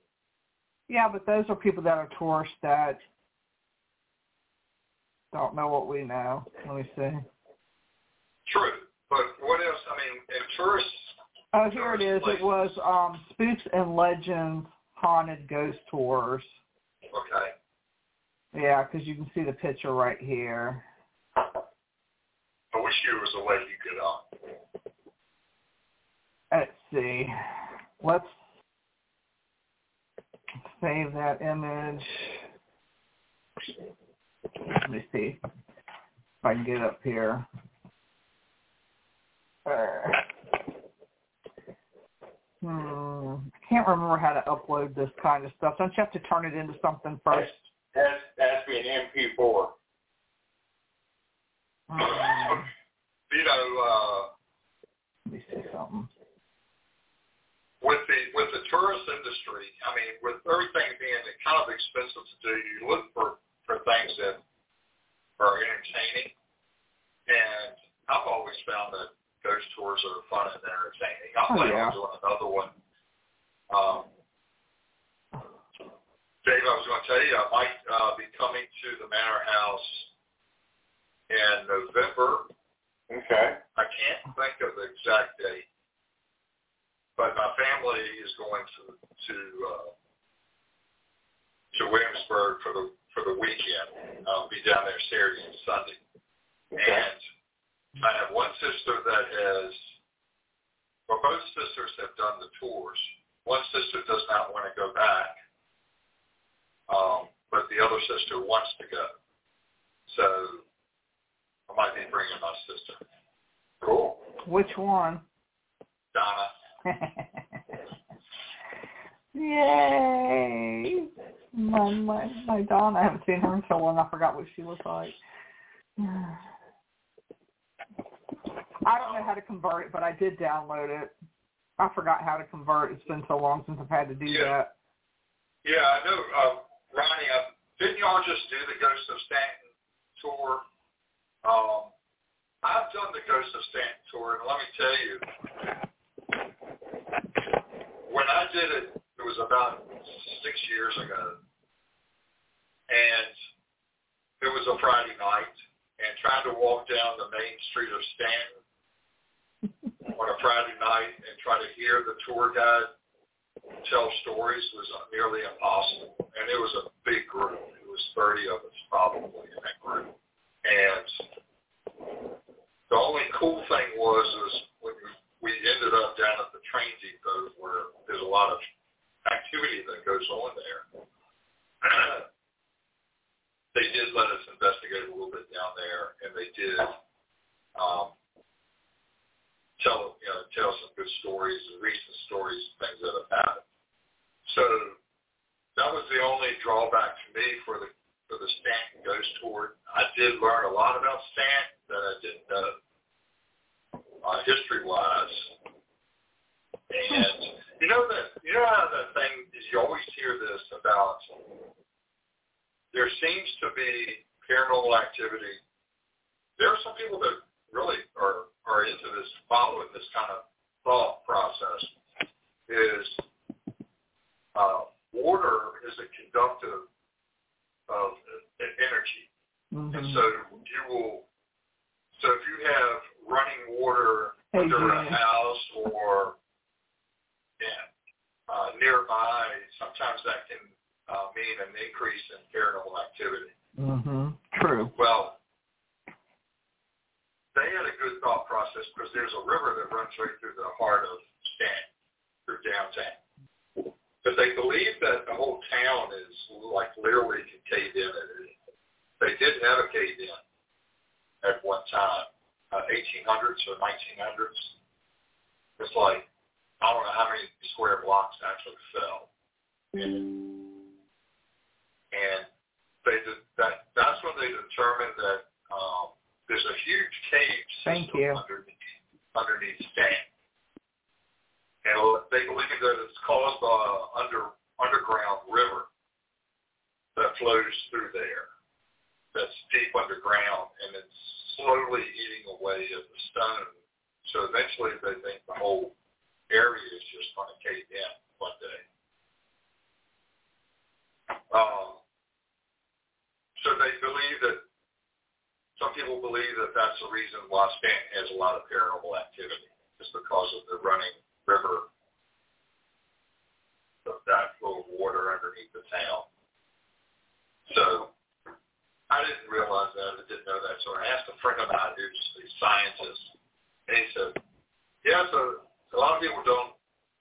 Yeah, but those are people that are tourists that don't know what we know. Let me see. True. But what else? I mean, and tourists, Oh, here it is. It was um, Spooks and Legends Haunted Ghost Tours. okay. Yeah, because you can see the picture right here. Was a way you could, uh, Let's see. Let's save that image. Let me see if I can get up here. Uh, hmm. I can't remember how to upload this kind of stuff. Don't you have to turn it into something first? That's that's be an MP4. Hmm. you know, uh, Let me see something. with the with the tourist industry, I mean, with everything being kind of expensive to do, you look for for things that are entertaining, and I've always found that ghost tours are fun and entertaining. I Oh, plan yeah. on doing another one. Um, Dave, I was going to tell you, I might uh, be coming to the Manor House in November. Okay. I can't think of the exact date, but my family is going to to uh, to Williamsburg for the for the weekend. I'll be down there Saturday and Sunday, and I have one sister that has. Well, both sisters have done the tours. One sister does not want to go back, um, but the other sister wants to go. So I might be bringing my sister. Cool. Which one? Donna. Yay! My my my Donna. I haven't seen her in so long. I forgot what she was like. I don't know how to convert it, but I did download it. I forgot how to convert. It's been so long since I've had to do Yeah. that. Yeah, I know, uh, Ronnie, uh, didn't y'all just do the Ghost of Staunton tour? Um, I've done the Ghost of Staunton tour, and let me tell you, when I did it, it was about six years ago, and it was a Friday night, and trying to walk down the main street of Staunton on a Friday night and try to hear the tour guide tell stories was nearly impossible. And it was a big group. It was 30 of us probably in that group. And the only cool thing was, was when we, we ended up down at the train depot where there's a lot of activity that goes on there. [clears throat] they did let us investigate a little bit down there, and they did um, tell you know tell some good stories, recent stories, things that have happened. So that was the only drawback to me for the for the Staunton Ghost Tour. I did learn a lot about Staunton that I didn't know uh, history wise. And you know that you know how that thing is you always hear this about there seems to be paranormal activity. There are some people that really are are into this, following this kind of thought process. Is uh, water is a conductive of energy, and Mhm. so you will. So if you have running water under a house or yeah, uh, nearby, sometimes that can uh, mean an increase in paranormal activity. Mhm. True. Well, they had a good thought process because there's a river that runs right through the heart of Staunton, through downtown. But they believe that the whole town is like literally can cave in. It- They did have a cave in at one time, uh, 1800s or 1900s. It's like I don't know how many square blocks actually fell. And, and they did that. That's when they determined that um, there's a huge cave Thank system you. underneath underneath Staunton. And they believe that it's caused by an under underground river that flows through there. That's deep underground, and it's slowly eating away at the stone So eventually they think the whole area is just going to cave in one day. Um, so they believe that, some people believe that that's the reason why Staunton has a lot of paranormal activity, is because of the running river of that flow of water underneath the town. So I didn't realize that. I didn't know that. So I asked a friend of mine who's a scientist, and he said, yeah, so a lot of people don't,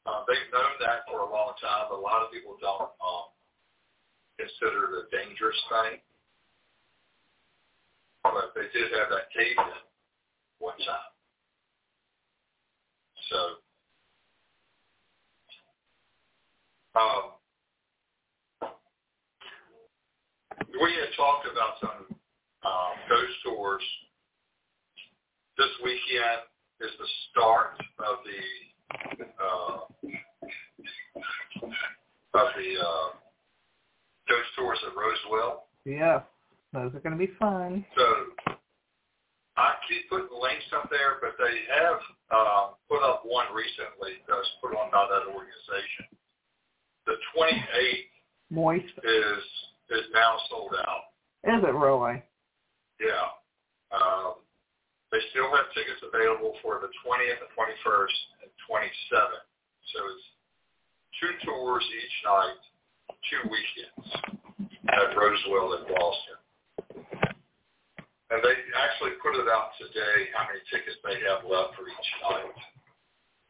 uh, they've known that for a long time, but a lot of people don't um, consider it a dangerous thing. But they did have that cave in one time. So, um, we had talked about some um, ghost tours. This weekend is the start of the uh, of the uh, ghost tours at Rosewell. Yeah, those are going to be fun. So I keep putting links up there, but they have uh, put up one recently that was put on by that organization. The 28th Moist. is is now sold out. Is it really? Yeah. Um, they still have tickets available for the 20th, the 21st, and 27th. So it's two tours each night, two weekends at Rosewell in Boston. And they actually put it out today how many tickets they have left for each night.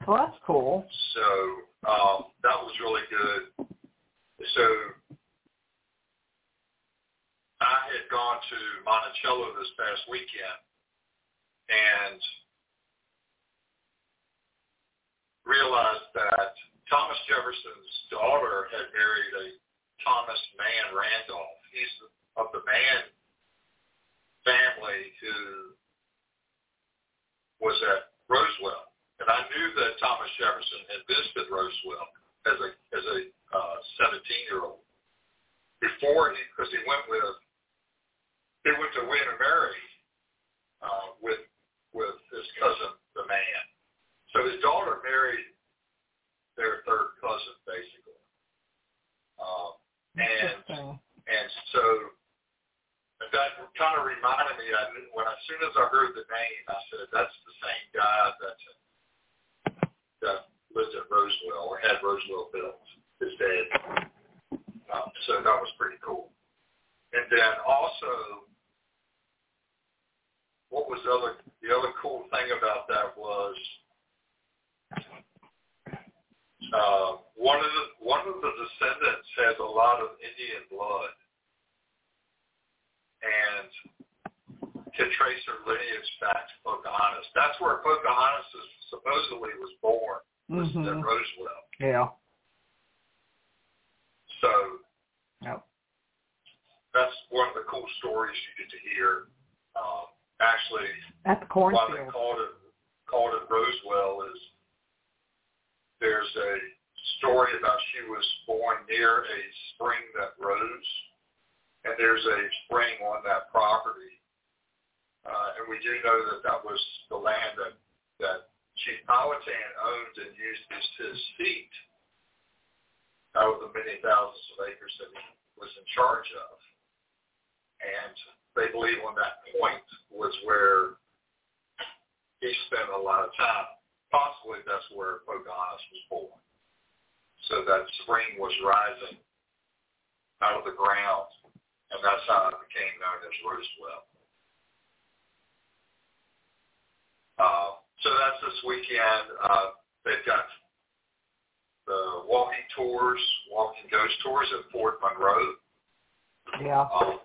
Well, that's cool. So um, that was really good. So I had gone to Monticello this past weekend and realized that Thomas Jefferson's daughter had married a Thomas Mann Randolph. He's of the Mann family who was at Rosewell. And I knew that Thomas Jefferson had visited Rosewell as a as a uh, 17 year old before he because he went with he went to William and Mary uh, with with his cousin the man. So his daughter married their third cousin basically, um, and and so that kind of reminded me. I when as soon as I heard the name, I said that's the same guy that that lived at Rosewell or had Rosewell built. His dad. Um, so that was pretty cool. And then also, what was the other the other cool thing about that was uh, one of the one of the descendants has a lot of Indian blood and can trace her lineage back to Pocahontas. That's where Pocahontas is, supposedly was born, was Mhm. at Rosewell. Yeah. So Yep. that's one of the cool stories you get to hear. Um, actually, At the why they called it called it Rosewell is there's a story about she was born near a spring that rose, and there's a spring on that property, uh, and we do know that that was the land that that Chief Powhatan owned and used as his seat out of the many thousands of acres that he was in charge of, and they believe on that point was where he spent a lot of time. Possibly that's where Pocahontas was born. So that spring was rising out of the ground, and that's how it became known as Rosewell. Uh, so that's this weekend. Uh, they've got the walking tours, walking ghost tours at Fort Monroe Yeah. um,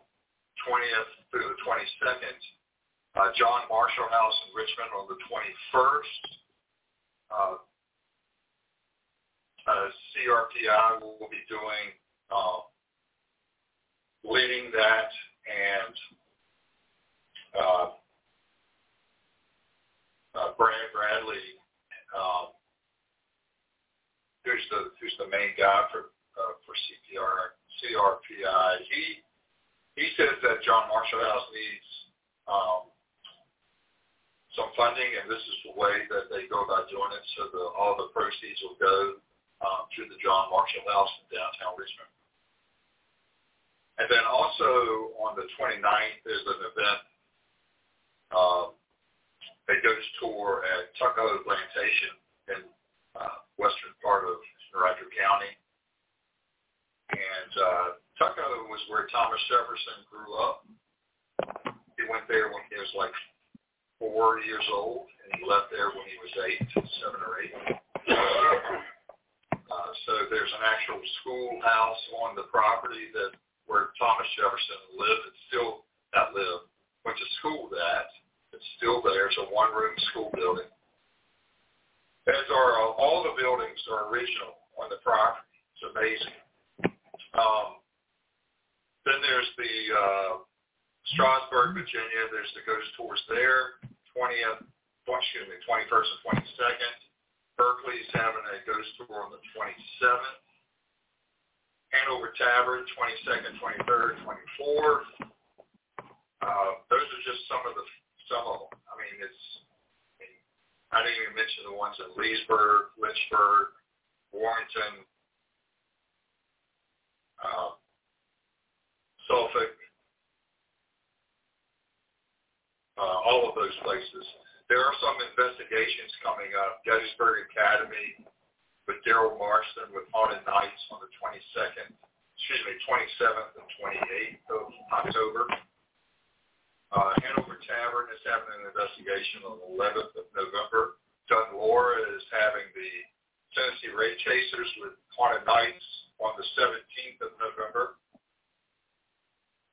20th through the 22nd. Uh, John Marshall House in Richmond on the 21st. Uh, uh, CRPI will be doing, uh, leading that and uh, uh, Brad Bradley, um, who's the who's the main guy for uh, for CPR CRPI. He he says that John Marshall House needs um, some funding, and this is the way that they go about doing it. So the, all the proceeds will go um, to the John Marshall House in downtown Richmond. And then also on the 29th, there's an event, um, a ghost tour at Tuckahoe Plantation in uh, western part of Roger County. And uh, Tuckahoe was where Thomas Jefferson grew up. He went there when he was like four years old, and he left there when he was eight, seven or eight. Uh, so there's an actual schoolhouse on the property that where Thomas Jefferson lived. It's still not lived. Went to school that. It's still there. It's a one-room school building. As are all the buildings are original on the property. It's amazing. Um, then there's the uh, Strasburg, Virginia. There's the ghost tours there. 20th, excuse me, 21st and 22nd. Berkeley's having a ghost tour on the 27th. Hanover Tavern, 22nd, 23rd, 24th. Uh, those are just some of the some of them. I mean, it's. I, didn't even mention the ones in Leesburg, Lynchburg, Warrenton, uh, Suffolk, uh, all of those places. There are some investigations coming up. Gettysburg Academy with Daryl Marston with Haunted Nights on the 22nd, excuse me, 27th and 28th of October. Uh, Hanover Tavern is having an investigation on the 11th of November. Doug Laura is having the Tennessee Wraith Chasers with Haunted Nights on the 17th of November.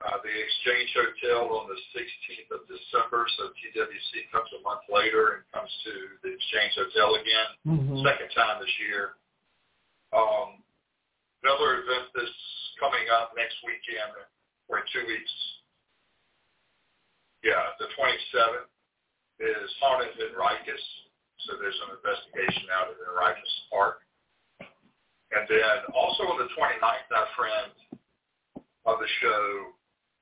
Uh, the Exchange Hotel on the 16th of December, so TWC comes a month later and comes to the Exchange Hotel again, mm-hmm. second time this year. Um, another event that's coming up next weekend, or in two weeks, yeah, the 27th is Haunted in Rikers. So there's an investigation out at Rikers Park. And then also on the 29th, our friend of the show,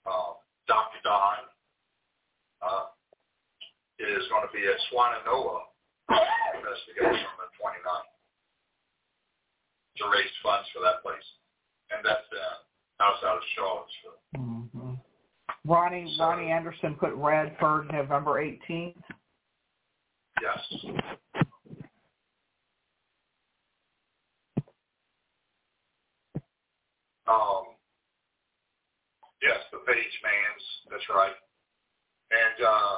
uh, Dr. Don uh, is going to be at Swannanoa investigation on the 29th to raise funds for that place. And that's uh, outside of Charlottesville. Mm-hmm. Ronnie so, Ronnie Anderson put Radford November 18th. Yes. Um, Yes, the Page Mans. That's right. And uh,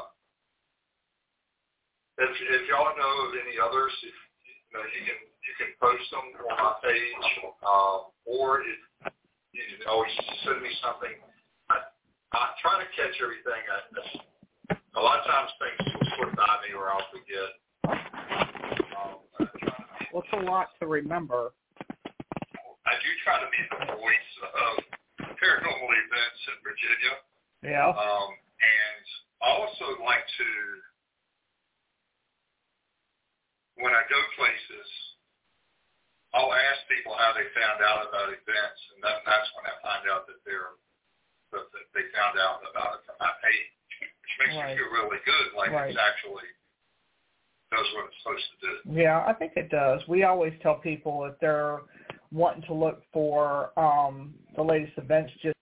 if if y'all know of any others, if you know, you can you can post them on my page, uh, or if you can always send me something. I, I try to catch everything. I, a lot of times things will slip by me or I'll forget. Um, well, it's a lot to remember. I do try to be the voice of paranormal events in Virginia. Yeah. Um, and I also like to, when I go places, I'll ask people how they found out about events, and that, that's when I find out that they're that they found out about it from my page, which makes right. me feel really good, like right. it's actually knows what it's supposed to do. Yeah, I think it does. We always tell people that they're wanting to look for um, the latest events just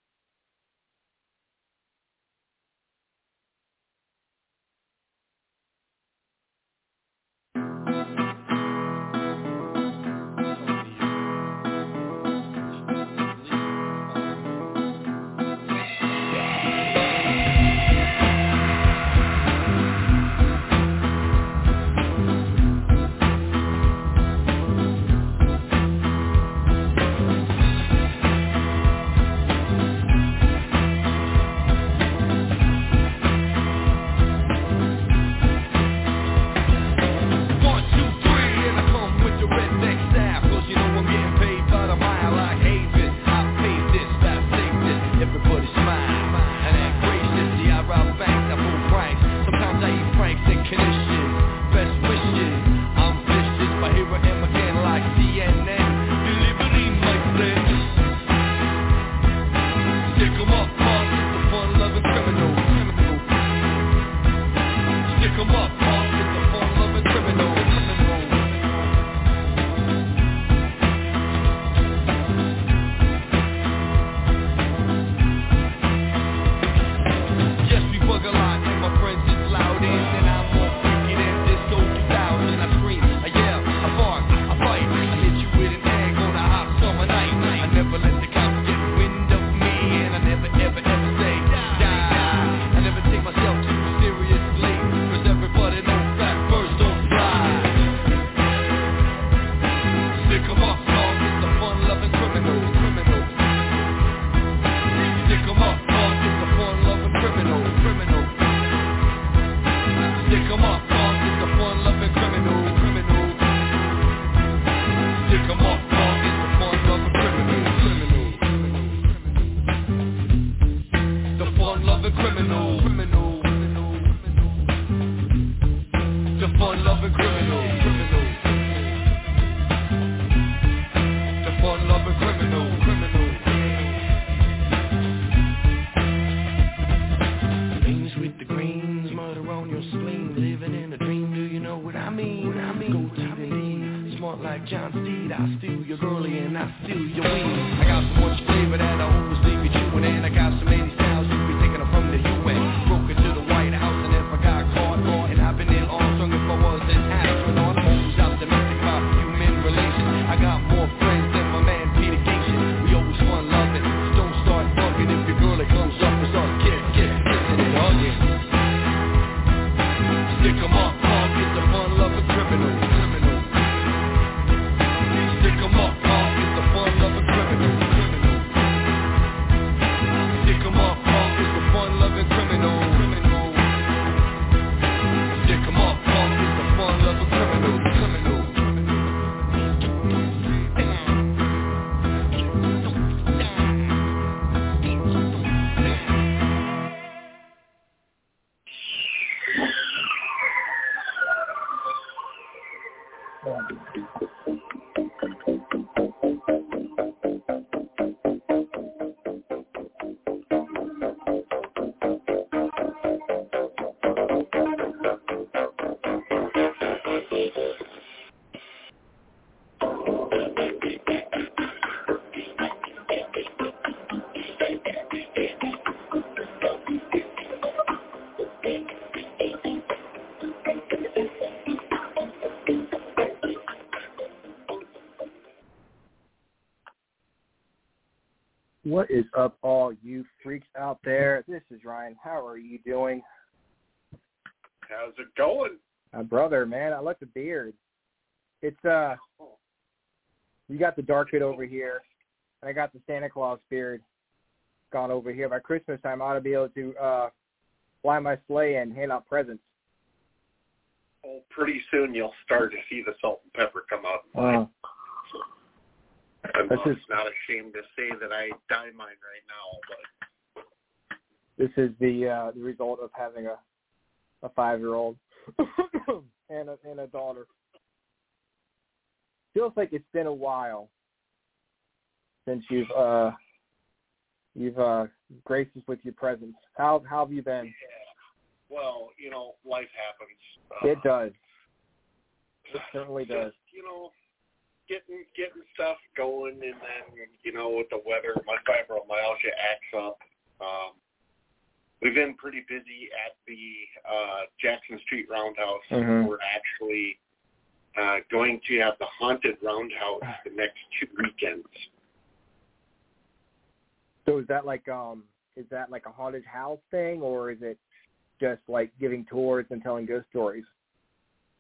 What is up, all you freaks out there? This is Ryan. How are you doing? How's it going? My brother, man, I like the beard. It's uh, you got the dark bit over here, and I got the Santa Claus beard gone over here. By Christmas time, I ought to be able to uh, fly my sleigh and hand out presents. Well, pretty soon you'll start to see the salt and pepper come out. Wow. I'm This is- not ashamed to say that I dye mine right now, but This is the uh, the result of having a a five year old [coughs] and a and a daughter. Feels like it's been a while since you've uh you've uh graced us with your presence. How how have you been? well, you know, life happens. It does. It certainly [laughs] does. You know, getting getting stuff going, and then you know, with the weather, my fibromyalgia acts up. Um, we've been pretty busy at the uh, Jackson Street Roundhouse. Mhm. We're actually uh, going to have the haunted roundhouse the next two weekends. So is that like um is that like a haunted house thing or is it just like giving tours and telling ghost stories?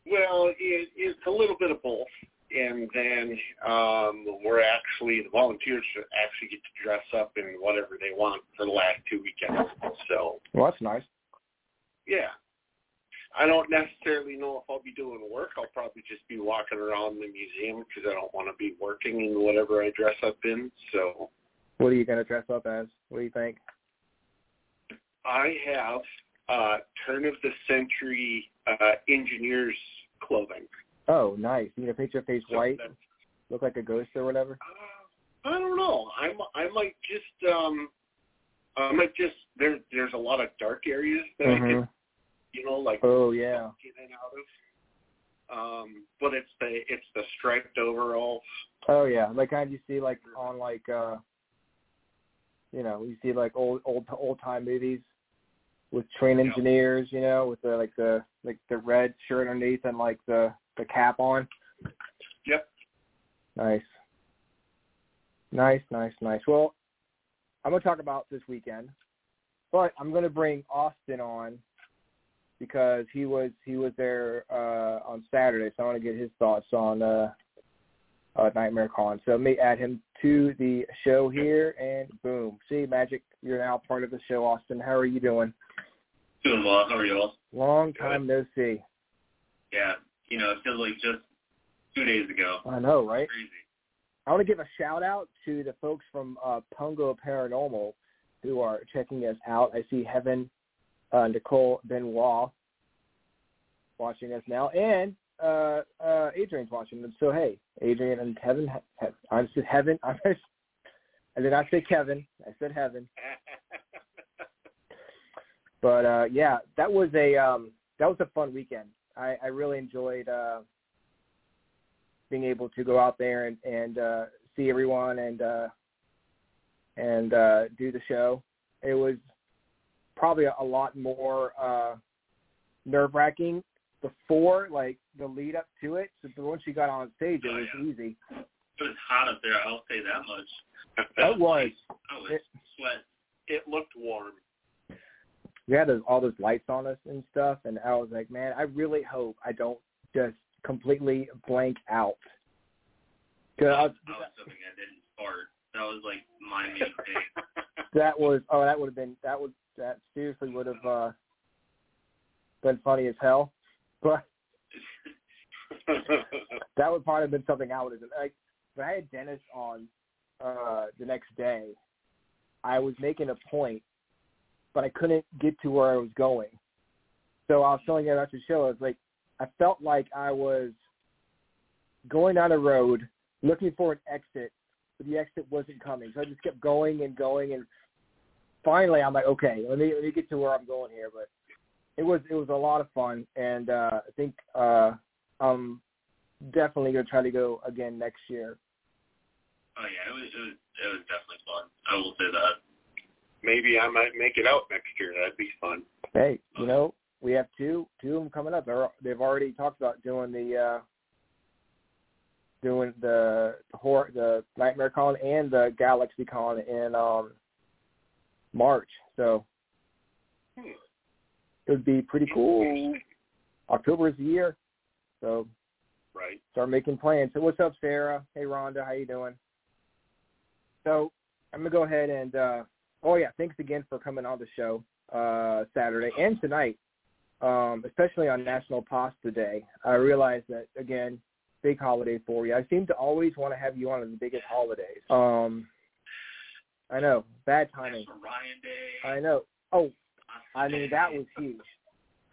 Well, it, it's a little bit of both. And then um, we're actually, the volunteers actually get to dress up in whatever they want for the last two weekends. So, Well, that's nice. yeah. I don't necessarily know if I'll be doing work. I'll probably just be walking around the museum because I don't want to be working in whatever I dress up in. So What are you gonna dress up as? What do you think? I have uh, turn of the century uh, engineers clothing. Oh, nice. You gonna paint your face white, look like a ghost or whatever? Uh, I don't know. I I might just um I might just there there's a lot of dark areas that I Mhm. could you know like Oh yeah. get in and out of. Um, but it's the it's the striped overalls. Oh yeah. Like kind you see like on like uh you know, you see like old old old time movies with train Yeah. engineers, you know, with the like the like the red shirt underneath and like the the cap on. Yep. Nice. Nice, nice, nice. Well, I'm going to talk about this weekend, but I'm going to bring Austin on because he was he was there uh, on Saturday, so I want to get his thoughts on uh, uh, Nightmare Con. So let me add him to the show here, and boom. See, Magic, you're now part of the show, Austin. How are you doing? Doing well. How are you all? Long time no see. Yeah. You know, it feels like just two days ago. I know, right? Crazy. I want to give a shout out to the folks from uh, Pungo Paranormal who are checking us out. I see Heaven, uh, Nicole Benoit, watching us now, and uh, uh, Adrian's watching them. So hey, Adrian and Kevin, he- he- I said heaven. [laughs] I did not say Kevin. I said heaven. [laughs] But uh, yeah, that was a um, that was a fun weekend. I, I really enjoyed uh, being able to go out there and, and uh, see everyone and uh, and uh, do the show. It was probably a, a lot more uh, nerve wracking before, like the lead up to it. So once you got on stage, it Oh, was yeah. easy. It was hot up there. I'll say that much. That was. I was It- sweat. It looked warm. We had those, all those lights on us and stuff, and I was like, man, I really hope I don't just completely blank out. 'Cause I I was- was hoping I didn't fart. That was like my main [laughs] thing. that was oh that would have been that would that seriously would have uh been funny as hell but [laughs] that would probably have been something i would have done like if i had dennis on uh the next day i was making a point but i couldn't get to where i was going so i was telling you about the show i was like i felt like i was going down a road looking for an exit but the exit wasn't coming so i just kept going and going and finally I'm like, okay, let me let me get to where I'm going here. But it was it was a lot of fun, and uh, I think uh, I'm definitely gonna try to go again next year. Oh yeah, it was, it was it was definitely fun. I will say that. Maybe I might make it out next year. That'd be fun. Hey, you know we have two two of them coming up. They're, they've already talked about doing the uh, doing the horror the Nightmare Con and the Galaxy Con in um, March. So Hmm. it would be pretty cool. October is the year, so Right. start making plans. So what's up, Sarah? Hey, Rhonda, how you doing? So I'm gonna go ahead and uh, oh yeah, thanks again for coming on the show uh, Saturday and tonight, um, especially on National Pasta Day. I realize that again, big holiday for you. I seem to always want to have you on the biggest holidays. Um, I know, bad timing. National Ryan Day. I know. Oh, I mean that was huge,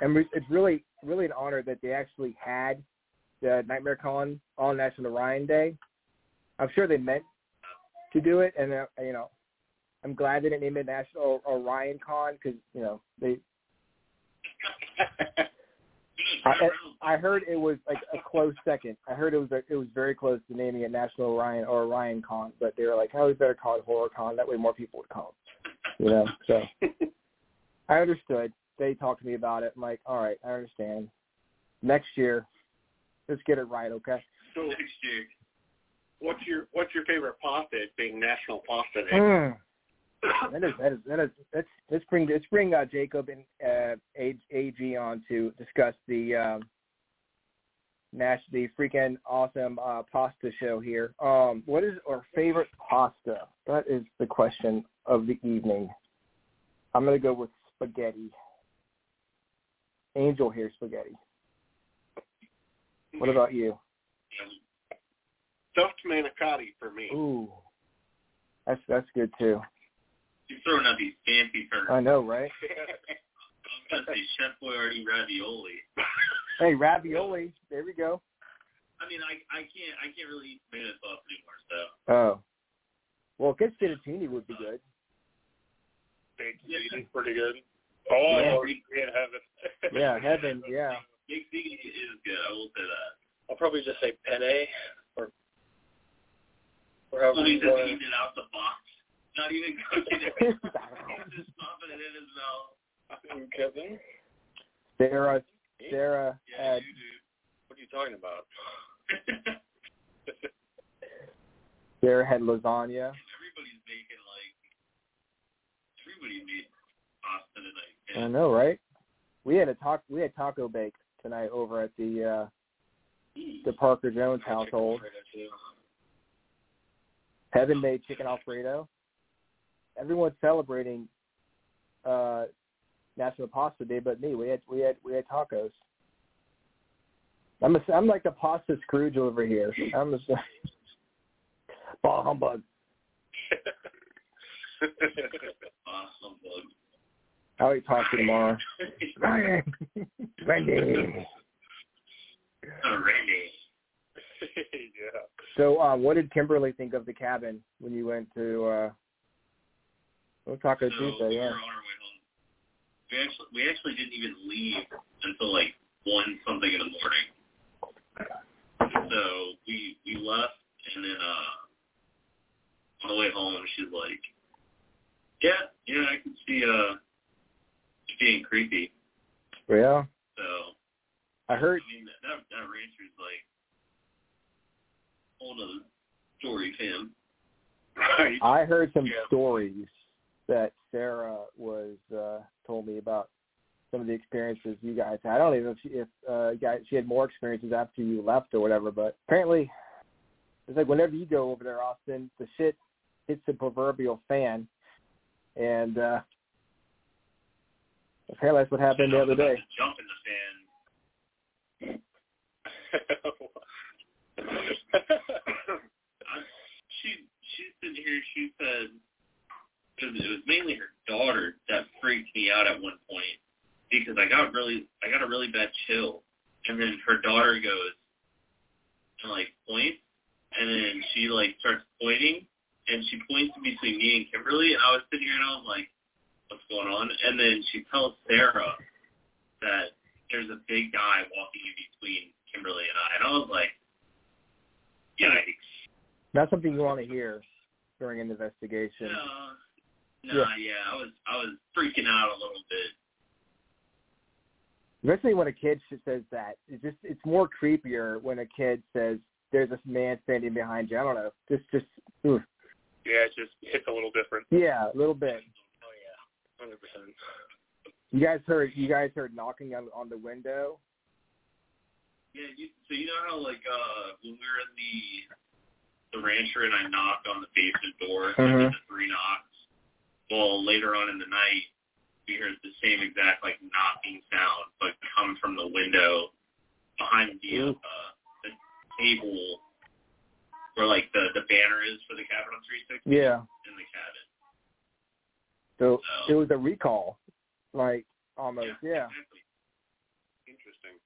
and it's really really an honor that they actually had the Nightmare Con on National Ryan Day. I'm sure they meant to do it, and uh, you know, I'm glad they didn't name it National Orion Con because you know they. [laughs] I, I heard it was like a close second. I heard it was a, it was very close to naming it National Orion or Orion Con, but they were like, "Oh, we better call it Horror Con. That way, more people would come." You know, so [laughs] I understood. They talked to me about it. I'm like, all right, I understand. Next year, let's get it right, okay? So Next year. what's your what's your favorite pasta? Being National Pasta Day. Mm. That is that is that is let's let's bring let's bring uh, Jacob and uh, A- AG on to discuss the um, Nash the freaking awesome uh, pasta show here. Um, what is our favorite pasta? That is the question of the evening. I'm gonna go with spaghetti. Angel here, spaghetti. What about you? Stuffed manicotti for me. Ooh, that's that's good too. You're throwing out these fancy terms. I know, right? [laughs] I was gonna say Chef Boyardee ravioli. Hey, ravioli. There we go. I mean, I I can't I can't really eat tomato sauce anymore. So Oh. Well, good fettuccine would be good. Baked ziti, pretty good. [laughs] Oh, Yeah. we in heaven. [laughs] Yeah, heaven, yeah. Big Ziggy is good. I will say that. I'll probably just say penne or or however he's you just want. eating it out the box, not even [laughs] cooking it. he's just popping it in his mouth. Kevin, Sarah, Sarah Yeah, had you do. what are you talking about? [laughs] Sarah had lasagna. Everybody's making like everybody made pasta tonight. I know, right? We had a talk. We had taco bake tonight over at the uh the Parker Jones household. Heaven made chicken alfredo. Everyone's celebrating uh National Pasta Day, but me. We had we had we had tacos. I'm a, I'm like the pasta Scrooge over here. I'm a [laughs] ball humbug. Awesome bug. [laughs] I'll eat pasta tomorrow. Ryan, [laughs] Randy. Randy. yeah. So, um, what did Kimberly think of the cabin when you went to uh, Taco so Tuesday? we Yeah. were on our way home. We actually we actually didn't even leave until like one something in the morning. So we we left and then uh on the way home she's like, Yeah, yeah, I can see uh it being creepy. Yeah. So I heard. I mean that that, that rancher's like whole other story, Tim. Right. I heard some Yeah. stories that Sarah was uh, told me about some of the experiences you guys had. I don't even know if she, if uh, guys, she had more experiences after you left or whatever, but apparently it's like whenever you go over there, Austin, the shit hits the proverbial fan, and uh, apparently that's what happened the other day. Jump in the I, [laughs] she she's sitting here. She said it was, it was mainly her daughter that freaked me out at one point because I got really I got a really bad chill, and then her daughter goes and like points, and then she like starts pointing, and she points between me and Kimberly, and I was sitting here and I was like, what's going on? And then she tells Sarah that there's a big guy walking in between Kimberly and I, and I was like, yikes. Not something you want to hear during an investigation. No, no, yeah. I was I was freaking out a little bit. Especially when a kid says that. It's just it's more creepier when a kid says there's this man standing behind you. I don't know. Just just oof. yeah, it just hits a little different. yeah, a little bit. Oh yeah, hundred percent. You guys heard you guys heard knocking on on the window. Yeah, you, so you know how like uh when we were in the the rancher and I knocked on the basement door, I did the three knocks. Well, later on in the night, we heard the same exact like knocking sound, but come from the window behind the uh, the table where like the the banner is for the cabin on 360 Yeah. in the cabin. So So- it was a recall, like almost. Yeah. Exactly. Interesting.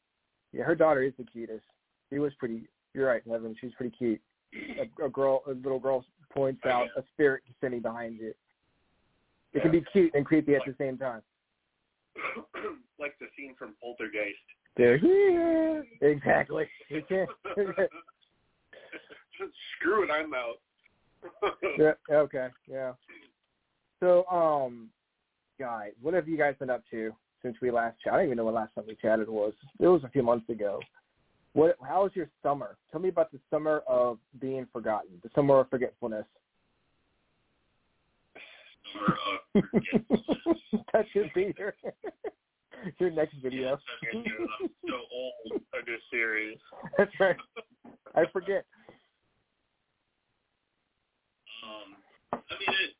Yeah. Her daughter is the cutest. She was pretty. You're right, Evan. She's pretty cute. [clears throat] A, a girl, a little girl points Oh, out yeah. a spirit sitting behind you. It can be cute and creepy at the same time. [coughs] like the scene from Poltergeist. They're here. Exactly. [laughs] [laughs] Screw it, I'm out. [laughs] yeah, okay, yeah. So, um, guys, what have you guys been up to since we last chatted? I don't even know when last time we chatted was. It was a few months ago. What? How was your summer? Tell me about the summer of being forgotten, the summer of forgetfulness. Of forgetfulness. [laughs] that should be your [laughs] your next video. Yeah, especially because I'm so old. A good series. [laughs] That's right. I forget. Um, I mean, it,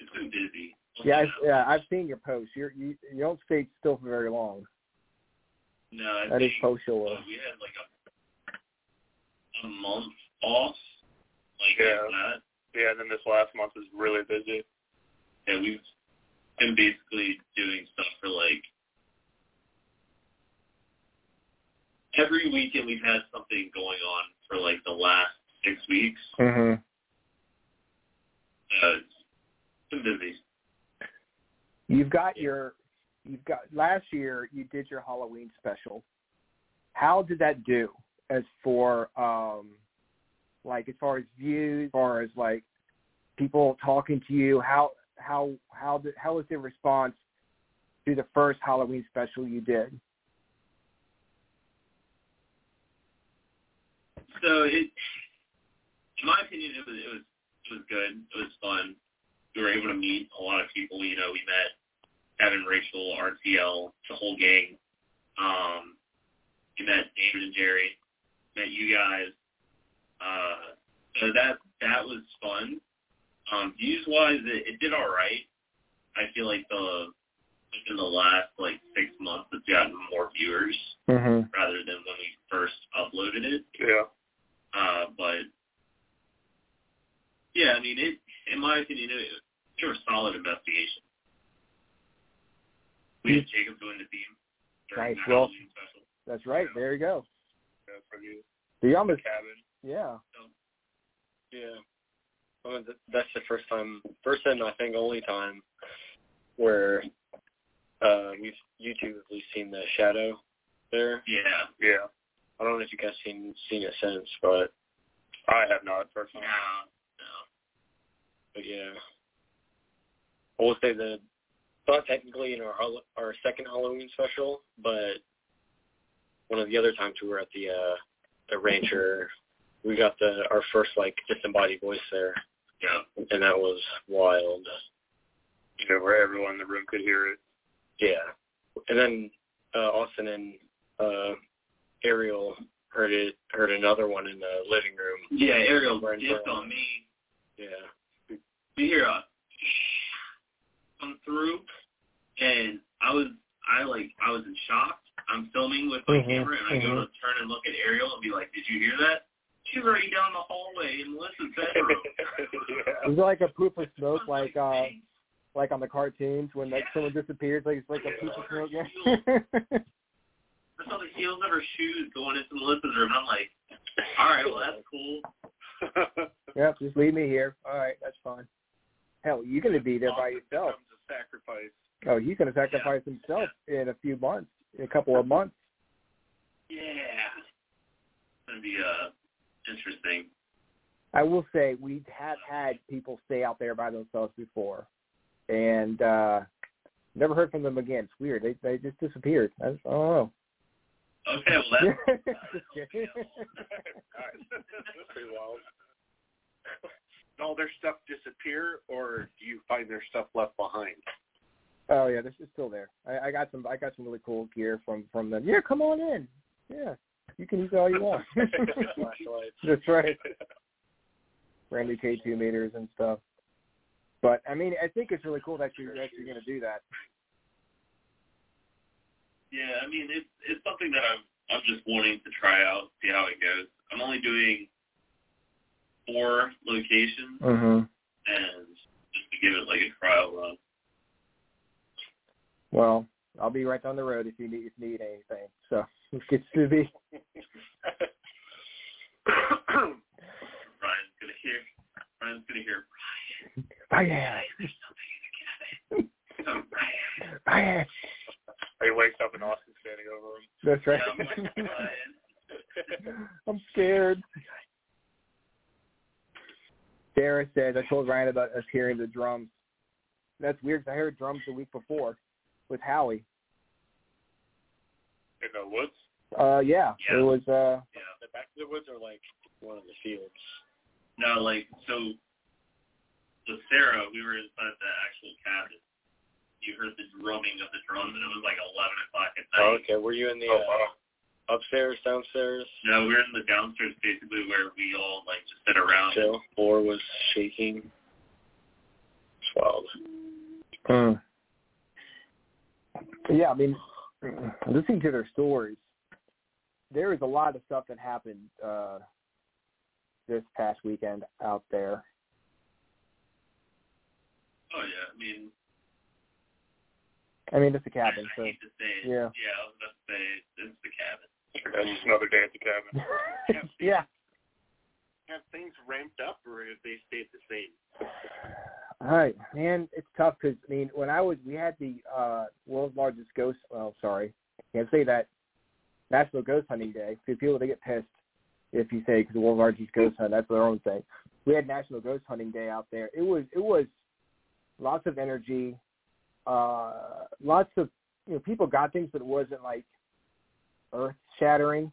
it's been busy. I'll Yeah, I, yeah. I've seen your posts. You're, you you don't stay still for very long. No, I That is think post show uh, we had like a a month off, like Yeah. that. Yeah, and then this last month is really busy. And we've been basically doing stuff for like every weekend. We've had something going on for like the last six weeks. Mm-hmm. Uh, it's been busy. You've got your, you've got last year you did your Halloween special. How did that do as for um, like as far as views, as far as like people talking to you? How how how how was the response to the first Halloween special you did? So it, in my opinion, it was it was it was good. It was fun. We were able to meet a lot of people. You know, we met Kevin, Rachel, RTL, the whole gang. Um, we met David and Jerry. Met you guys. Uh, so that that was fun. Um, views wise, it, it did all right. I feel like the in the last like six months, it's gotten more viewers Mm-hmm. rather than when we first uploaded it. Yeah. Uh, but yeah, I mean, it. In my opinion, it, it was a solid investigation. We had Jacob doing the theme. Nice. Well- That's right. There you go. Yeah, for you. So you almost cabin. Yeah. Yeah. I mean, that's the first time, first and I think only time where uh we've you two have seen the shadow there. Yeah. Yeah. I don't know if you guys seen seen it since, but I have not personally. no, no. But yeah, I will say that not technically in our our second Halloween special, but one of the other times we were at the uh the rancher, we got the our first like disembodied voice there, Yeah. and that was wild. You know, where everyone in the room could hear it. Yeah. And then uh Austin and uh Ariel heard it heard another one in the living room. Yeah, Ariel dipped on me. Yeah. You hear a [laughs] come through, and I was, I like, I was in shock. I'm filming with my Mhm, camera, and I go mhm. to turn and look at Ariel and be like, "Did you hear that?" She's already down the hallway in Melissa's bedroom. [laughs] Is it like a poof of smoke, like uh, like on the cartoons when like someone disappears, like it's like a poof of smoke. Yeah. [laughs] I saw the heels of her shoes going into Melissa's room. I'm like, all right, well that's cool. [laughs] yep, just leave me here. All right, that's fine. Hell, you're gonna be there by yourself. A sacrifice. Oh, he's gonna sacrifice himself in a few months, in a couple of months. Yeah, it's gonna be uh interesting. I will say we have had people stay out there by themselves before, and uh never heard from them again. It's weird. They they just disappeared. I, just, I don't know. Okay, well that's Just kidding. Pretty wild. Did all their stuff disappear, or do you find their stuff left behind? oh yeah, this is still there. I, I got some I got some really cool gear from from them. Yeah, come on in. Yeah, you can use it all you want. [laughs] That's right. Brand new K2 meters and stuff. But I mean, I think it's really cool that you're actually going to do that. Yeah, I mean it's it's something that I'm I'm just wanting to try out, see how it goes. I'm only doing four locations Mm-hmm. and just to give it like a trial run. Well, I'll be right down the road if you need if you need anything. So to be. Ryan's gonna hear Ryan's gonna hear Oh yeah, there's something in the cabin. Oh. He wakes up and Austin's standing over him. That's right. Yeah, I'm like, [laughs] I'm scared. Sarah says I told Ryan about us hearing the drums. That's weird. I heard drums the week before with Howie. In the woods? Uh, yeah, Yeah. it was. uh Yeah. The back of the woods are like one of the fields. No, like so with Sarah, we were inside the actual cabin. You heard the drumming of the drums and it was like eleven o'clock at night. Oh, okay. Were you in the Oh, uh, wow. upstairs, downstairs? No, we were in the downstairs basically where we all like just sit around. Chill. Floor was shaking. It's wild. Hmm. Yeah, I mean, listening to their stories, there is a lot of stuff that happened uh this past weekend out there. Oh yeah, I mean I mean, it's a I, cabin, I so hate to say it. yeah. Yeah, I was about to say it's the cabin. That's just another day at the cabin. [laughs] yeah. Have things ramped up, or have they stayed the same? All right, man, it's tough because I mean, when I was, we had the uh world's largest ghost. Well, sorry, can't say that. National Ghost Hunting Day. Because people they get pissed if you say because the world's largest ghost hunt. That's their own thing. We had National Ghost Hunting Day out there. It was it was lots of energy, uh, lots of you know people got things, but it wasn't like earth shattering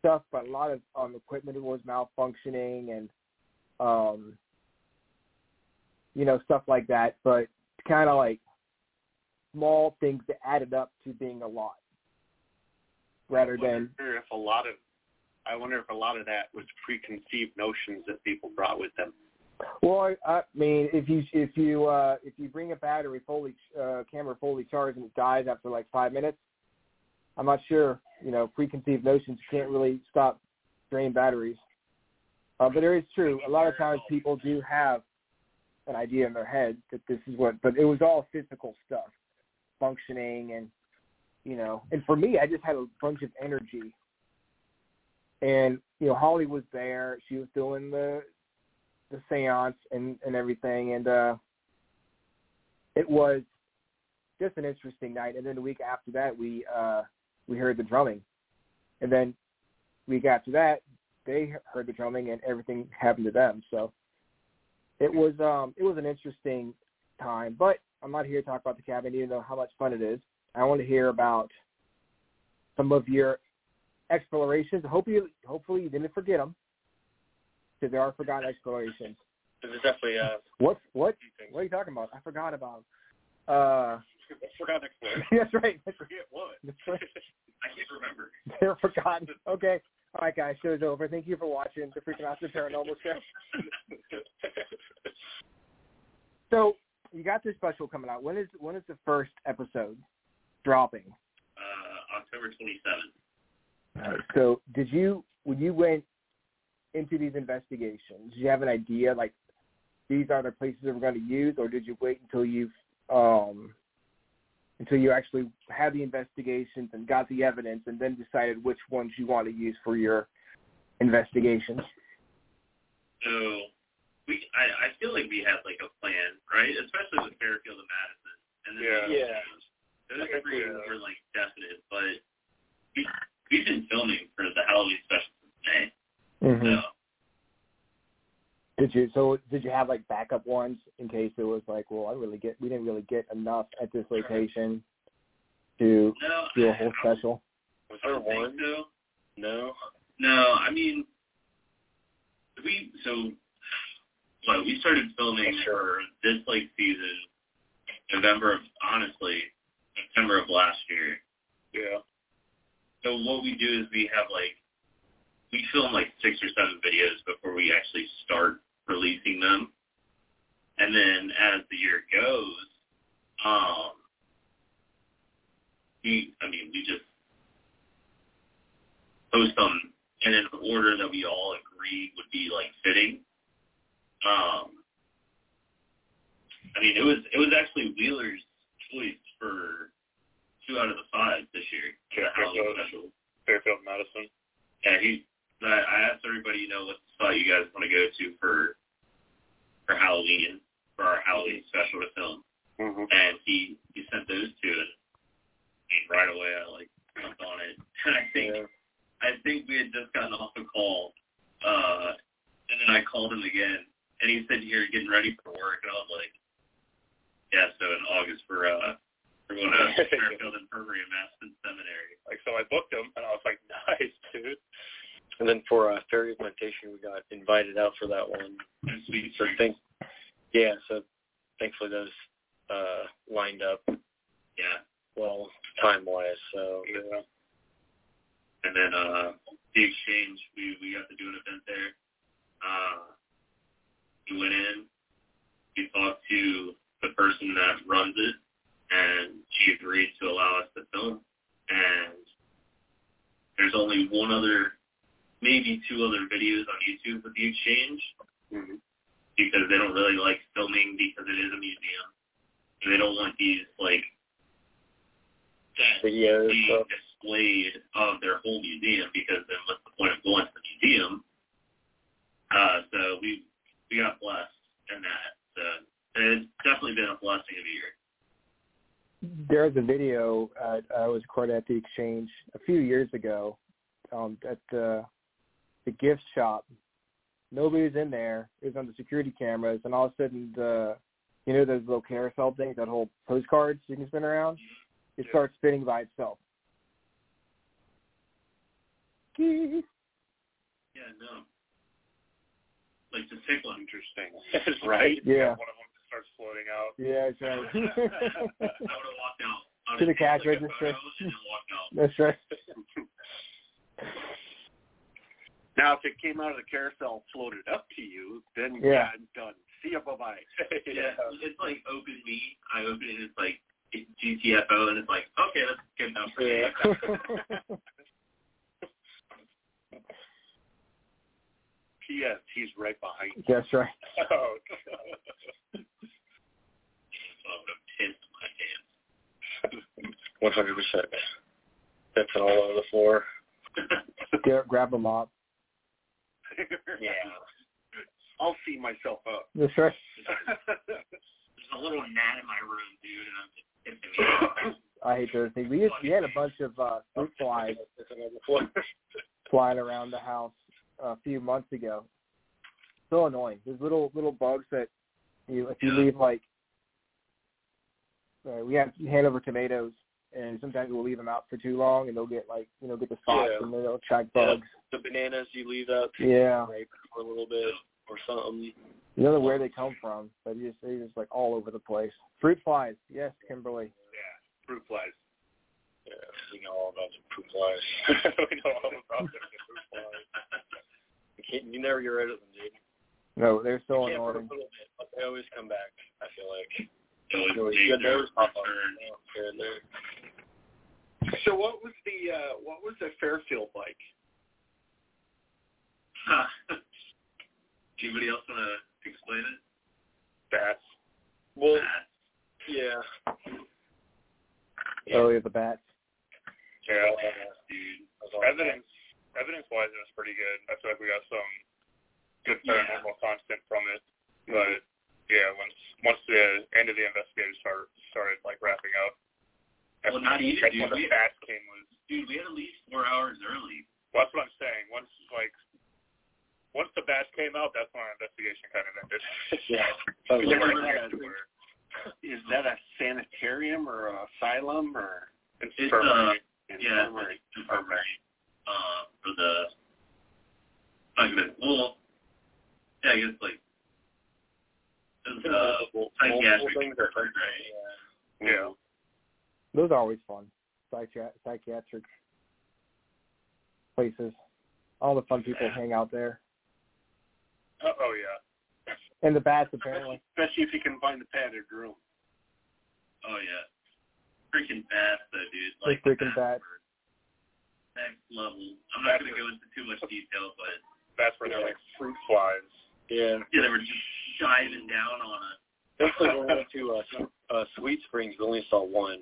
stuff. But a lot of um equipment was malfunctioning and um you know, stuff like that, but kind of like small things that added up to being a lot rather I than wonder if a lot of I wonder if a lot of that was preconceived notions that people brought with them. well I, I mean if you if you uh if you bring a battery fully uh camera fully charged and it dies after like 5 minutes I'm not sure you know preconceived notions can't really stop drain batteries uh, but it is true a lot of times people do have an idea in their head that this is what but it was all physical stuff functioning and you know, and for me, I just had a bunch of energy. And you know, Holly was there. She was doing the the séance and and everything, and uh it was just an interesting night. And then the week after that, we uh we heard the drumming, and then the week after that, they heard the drumming, and everything happened to them. So it was um it was an interesting time. But I'm not here to talk about the cabin, even though how much fun it is. I want to hear about some of your explorations. Hopefully, hopefully you didn't forget them, because there are forgotten explorations. This is definitely uh. What what what are you talking about? I forgot about. Uh, Forgot exploration. that's right. Right. Forget what? That's right. I [laughs] [laughs] can't remember. [laughs] They're forgotten. Okay. All right, guys. Show's over. Thank you for watching the Freaking Out the Paranormal Show. So you got this special coming out. When is when is the first episode dropping? Uh, October 27th. All right. So did you when you went into these investigations, did you have an idea like these are the places that we're going to use, or did you wait until you um until you actually had the investigations and got the evidence, and then decided which ones you want to use for your investigations? So we, I, I feel like we had like a plan, right? Especially with Fairfield and Madison. And then Yeah. Yeah. Those three were like definite, but we, we've been filming for the Halloween special since May. Mm-hmm. So Did you so did you have like backup ones in case it was like, well, I really get we didn't really get enough at this location to no, do a I- whole I special? Was there one? so. No. No, I mean, we so well, we started filming for this like season November of honestly September of last year. Yeah. So what we do is we have like we film like six or seven videos before we actually start releasing them, and then as the year goes, um, we I mean we just post them in an order that we all agreed would be like fitting. Um, I mean, it was it was actually Wheeler's choice for two out of the five this year. Yeah, Fairfield. special. Fairfield Madison. Yeah, he. I I asked everybody, you know, what spot you guys want to go to for for Halloween for our Halloween special to film, Mm-hmm. and he he sent those two, and I mean, right away I like jumped on it, and [laughs] I think Yeah. I think we had just gotten off a call, uh, and then I called him again, and he said you're getting ready for work, and I was like, yeah, so in August for uh, we're going to [laughs] Fairfield Infirmary and Madison Seminary. Like so, I booked him, and I was like, [laughs] nice, dude. And then for uh, Ferry Plantation, we got invited out for that one. And sweet So think, yeah. So thankfully those uh, lined up Yeah. well time wise. So Yeah. And then uh the exchange, we we got to do an event there. Uh we went in, we talked to the person that runs it and she agreed to allow us to film. And there's only one other maybe two other videos on YouTube with the exchange Mm-hmm. because they don't really like filming because it is a museum. And they don't want these like videos. being So displayed of their whole museum because then what's the point of going to the museum? Uh, so we we got blessed in that. So it's definitely been a blessing of a year. There's a video uh, I was recorded at the exchange a few years ago um, at the the gift shop. Nobody was in there. It was on the security cameras, and all of a sudden, the you know those little carousel things that hold postcards you can spin around. It Yeah. starts spinning by itself. Yeah, no. Like the tickling. Interesting. [laughs] right? Yeah. One of them just starts floating out. Yeah, that's [laughs] I right. would have walked out. To the cash taken, like, a register. photo And then walked out. that's right. [laughs] Now, if it came out of the carousel, floated up to you, then Yeah. yeah, I'm done. See ya, bye bye. [laughs] Yeah, it's like open me. I open it, it's like GTFO, and it's like, okay, that's good enough for me. Yeah. P.S. He's right behind you. that's right. Oh, So I would have my hundred percent. pimping all over the floor. Get, grab a mop. [laughs] Yeah. I'll see myself up. That's right. There's a little gnat in my room, dude, and I'm just tipping me. I hate those things. We used, we had a bunch of uh, fruit flies Pimping on the floor. flying around the house a few months ago. So annoying. There's little little bugs that you if you Yeah. leave like uh, we have Hanover tomatoes and sometimes we'll leave them out for too long and they'll get like you know get the spots Yeah. and then they'll attract Yeah. bugs. the bananas you leave out Yeah. for a little bit or something. You don't know where they come from, but you just they're just like all over the place. Fruit flies, yes, Kimberly. Yeah, fruit flies. Yeah, we know all about the poop flies. [laughs] we know all about the poop flies. You, can't, you never get rid of them, dude. No, they're so you for a annoying. little bit, but they always come back. I feel like. So there. So what was the uh what was the Fairfield like? [laughs] Anybody else want to explain it? Bats. Well, Matt? yeah. Oh, yeah, the bats. Yeah. dude. Evidence, evidence-wise, it was pretty good. I feel like we got some good Yeah. paranormal content from it. But yeah, once once the end of the investigation started started like wrapping up, that's Well, not when- even, that's dude. when the We- stats came was. Dude, we had at least four hours early. Well, that's what I'm saying. Once like once the bats came out, that's when our investigation kind of ended. [laughs] Yeah. We Yeah, weren't we're there not- to where- Is that a sanitarium or a asylum or It's It's, infirmary. Yeah, it's like infirmary. Uh, for the, like well, yeah, I guess like, it's, uh, Multiple- multiple psychiatric things are infirmary. Yeah. yeah. Those are always fun. Psychi- psychiatric places. All the fun people hang out there. Oh, oh yeah. And the bats apparently. especially if you can find the padded room. Oh yeah. Freaking bats though, dude. They're Like freaking bats bats. Next level. I'm not gonna go into too much detail, but That's where they're like fruit flies. Yeah. yeah, they were just diving down on us. That's like when we went to uh, uh, Sweet Springs. We only saw one,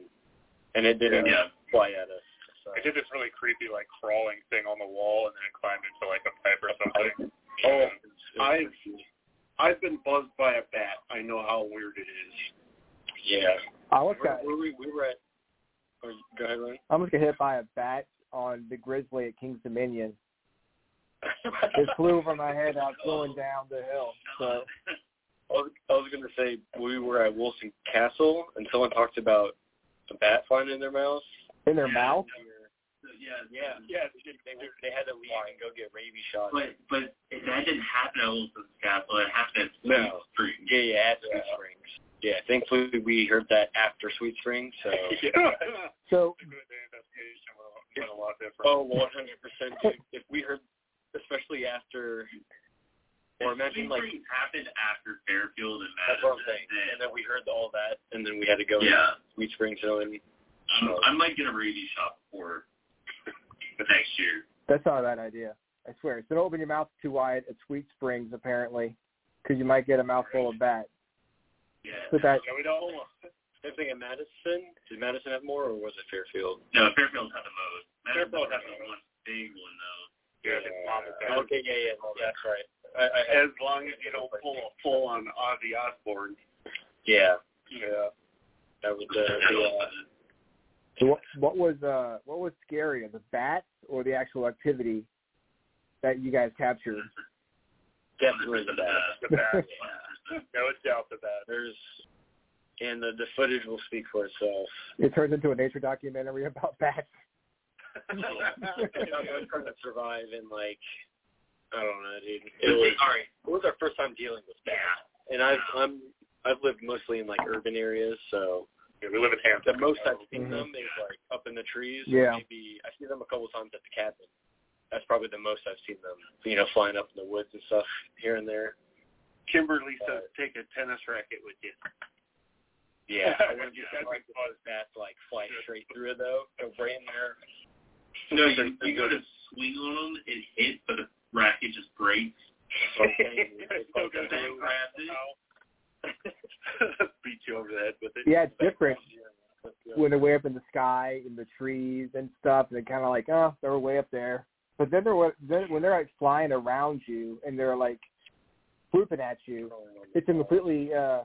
and it didn't Yeah. fly at us. So. It did this really creepy like crawling thing on the wall, and then it climbed into like a pipe or something. Oh, I- creepy. I've been buzzed by a bat. I know how weird it is. yeah. I almost Where, got where we we were at. Oh, go ahead, Ryan. I almost got hit by a bat on the Grizzly at Kings Dominion. It flew over my head. I was going down the hill. So I was, I was going to say we were at Wilson Castle, and someone talked about a bat flying in their mouth. in their mouth. Yeah, Yeah, yeah. They, they, they had to leave and go get rabies shots. But but it, that didn't happen at Wilson's Castle. It happened at No. Sweet Springs. Yeah, yeah, at Sweet Springs. Yeah, thankfully we heard that after Sweet Springs. So. [laughs] So The investigation went, went a lot different. Oh, one hundred percent. If we heard, especially after, or imagine Sweet like Springs happened after Fairfield and that's Madison. what I'm saying. And then we heard all that, and then we had to go Yeah. to Sweet Springs. So and I'm, I might get a rabies shot before the [laughs] next year. that's not a bad idea. I swear. So don't open your mouth too wide at Sweet Springs apparently, because you might get a mouthful of bat. Yeah. But that Yeah, we don't. same thing at Madison. Did Madison have more, or was it Fairfield? No, Fairfield had the most. Madison Fairfield had had the the one big one though. Yeah, his mom was dead. Okay, yeah, yeah, that's right. I, I, As long as you don't pull a full on Ozzy Osbourne. yeah, Yeah. that was the, the uh, so what, what was uh what was scarier, the bats or the actual activity that you guys captured? definitely the best. [laughs] The bat. no doubt the bat. There's, and the the footage will speak for itself. It turns into a nature documentary about bats. You know, I was trying to survive in like I don't know, dude. It It was all right. it was our first time dealing with that, and I've I'm I've lived mostly in like urban areas, so Yeah, we live in Hampton. the most I've seen Mhm. them is like up in the trees. Yeah. Maybe I see them a couple times at the cabin. That's probably the most I've seen them. You know, flying up in the woods and stuff here and there. Kimberly says take a tennis racket with you. Yeah, [laughs] I wouldn't be Yeah, surprised if those like fly straight through it though. Go right in there. No, you, you go to swing on them, it hits, but the racket just breaks. So I'm saying, [laughs] it's Still like good. the- Same grabs it. [laughs] Beat you over the head with it. Yeah, it's different when they're way up in the sky in the trees and stuff, and they're kind of like, oh, they're way up there. But then they're then when they're like flying around you and they're like swooping at you, it's a completely uh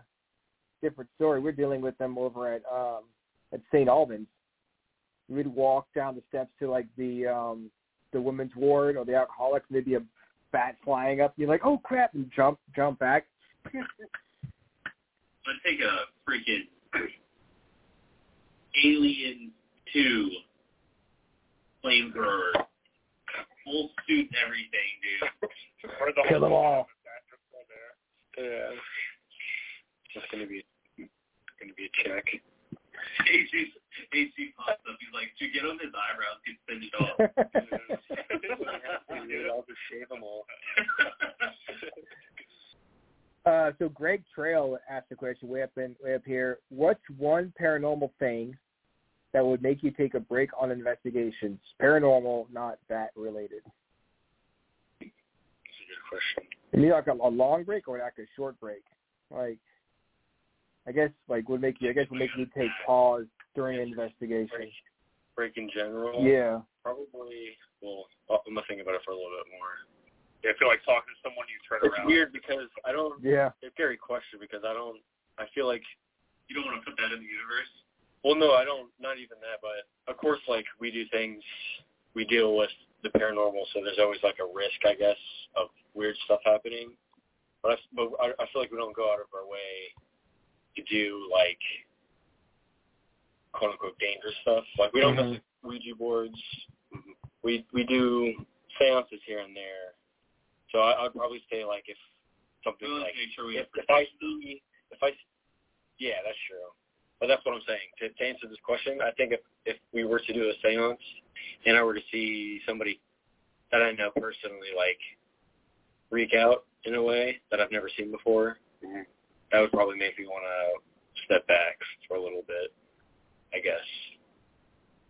different story. We're dealing with them over at um at St. Albans. We'd walk down the steps to like the um the women's ward or the alcoholics, and there'd be a bat flying up. You're like, oh crap, and jump jump back. [laughs] But take a freaking Alien 2 flamethrower. Full suit and everything, dude. Or the Kill them all. [laughs] Yeah. It's gonna be gonna be a check. [laughs] AC, [laughs] AC pops up. He's like, to get on his eyebrows, get finished off. Dude, [laughs] I'll just shave them all. [laughs] Uh, so Greg Trail asked the question way up in way up here. What's one paranormal thing that would make you take a break on investigations? Paranormal, not that related. That's a good question. You mean like a, a long break or like a short break? Like, I guess like would make you. I guess would make you take pause during an investigation. Break in general. Yeah. Probably. Well, I'm gonna think about it for a little bit more. Yeah, I feel like talking to someone you turn It's around. It's weird because I don't. Yeah. It's a scary question because I don't. I feel like. You don't want to put that in the universe? Well, no, I don't. Not even that, but of course, like we do things. We deal with the paranormal, so there's always like a risk, I guess, of weird stuff happening. But I, but I, I feel like we don't go out of our way to do like quote unquote dangerous stuff. Like we don't Mhm. mess with Ouija boards. We we do seances here and there. So I, I'd probably say like if something We want like make sure we if, if I see if I yeah that's true. But that's what I'm saying. To, to answer this question, I think if if we were to do a seance and I were to see somebody that I know personally like freak out in a way that I've never seen before, that would probably make me want to step back for a little bit, I guess.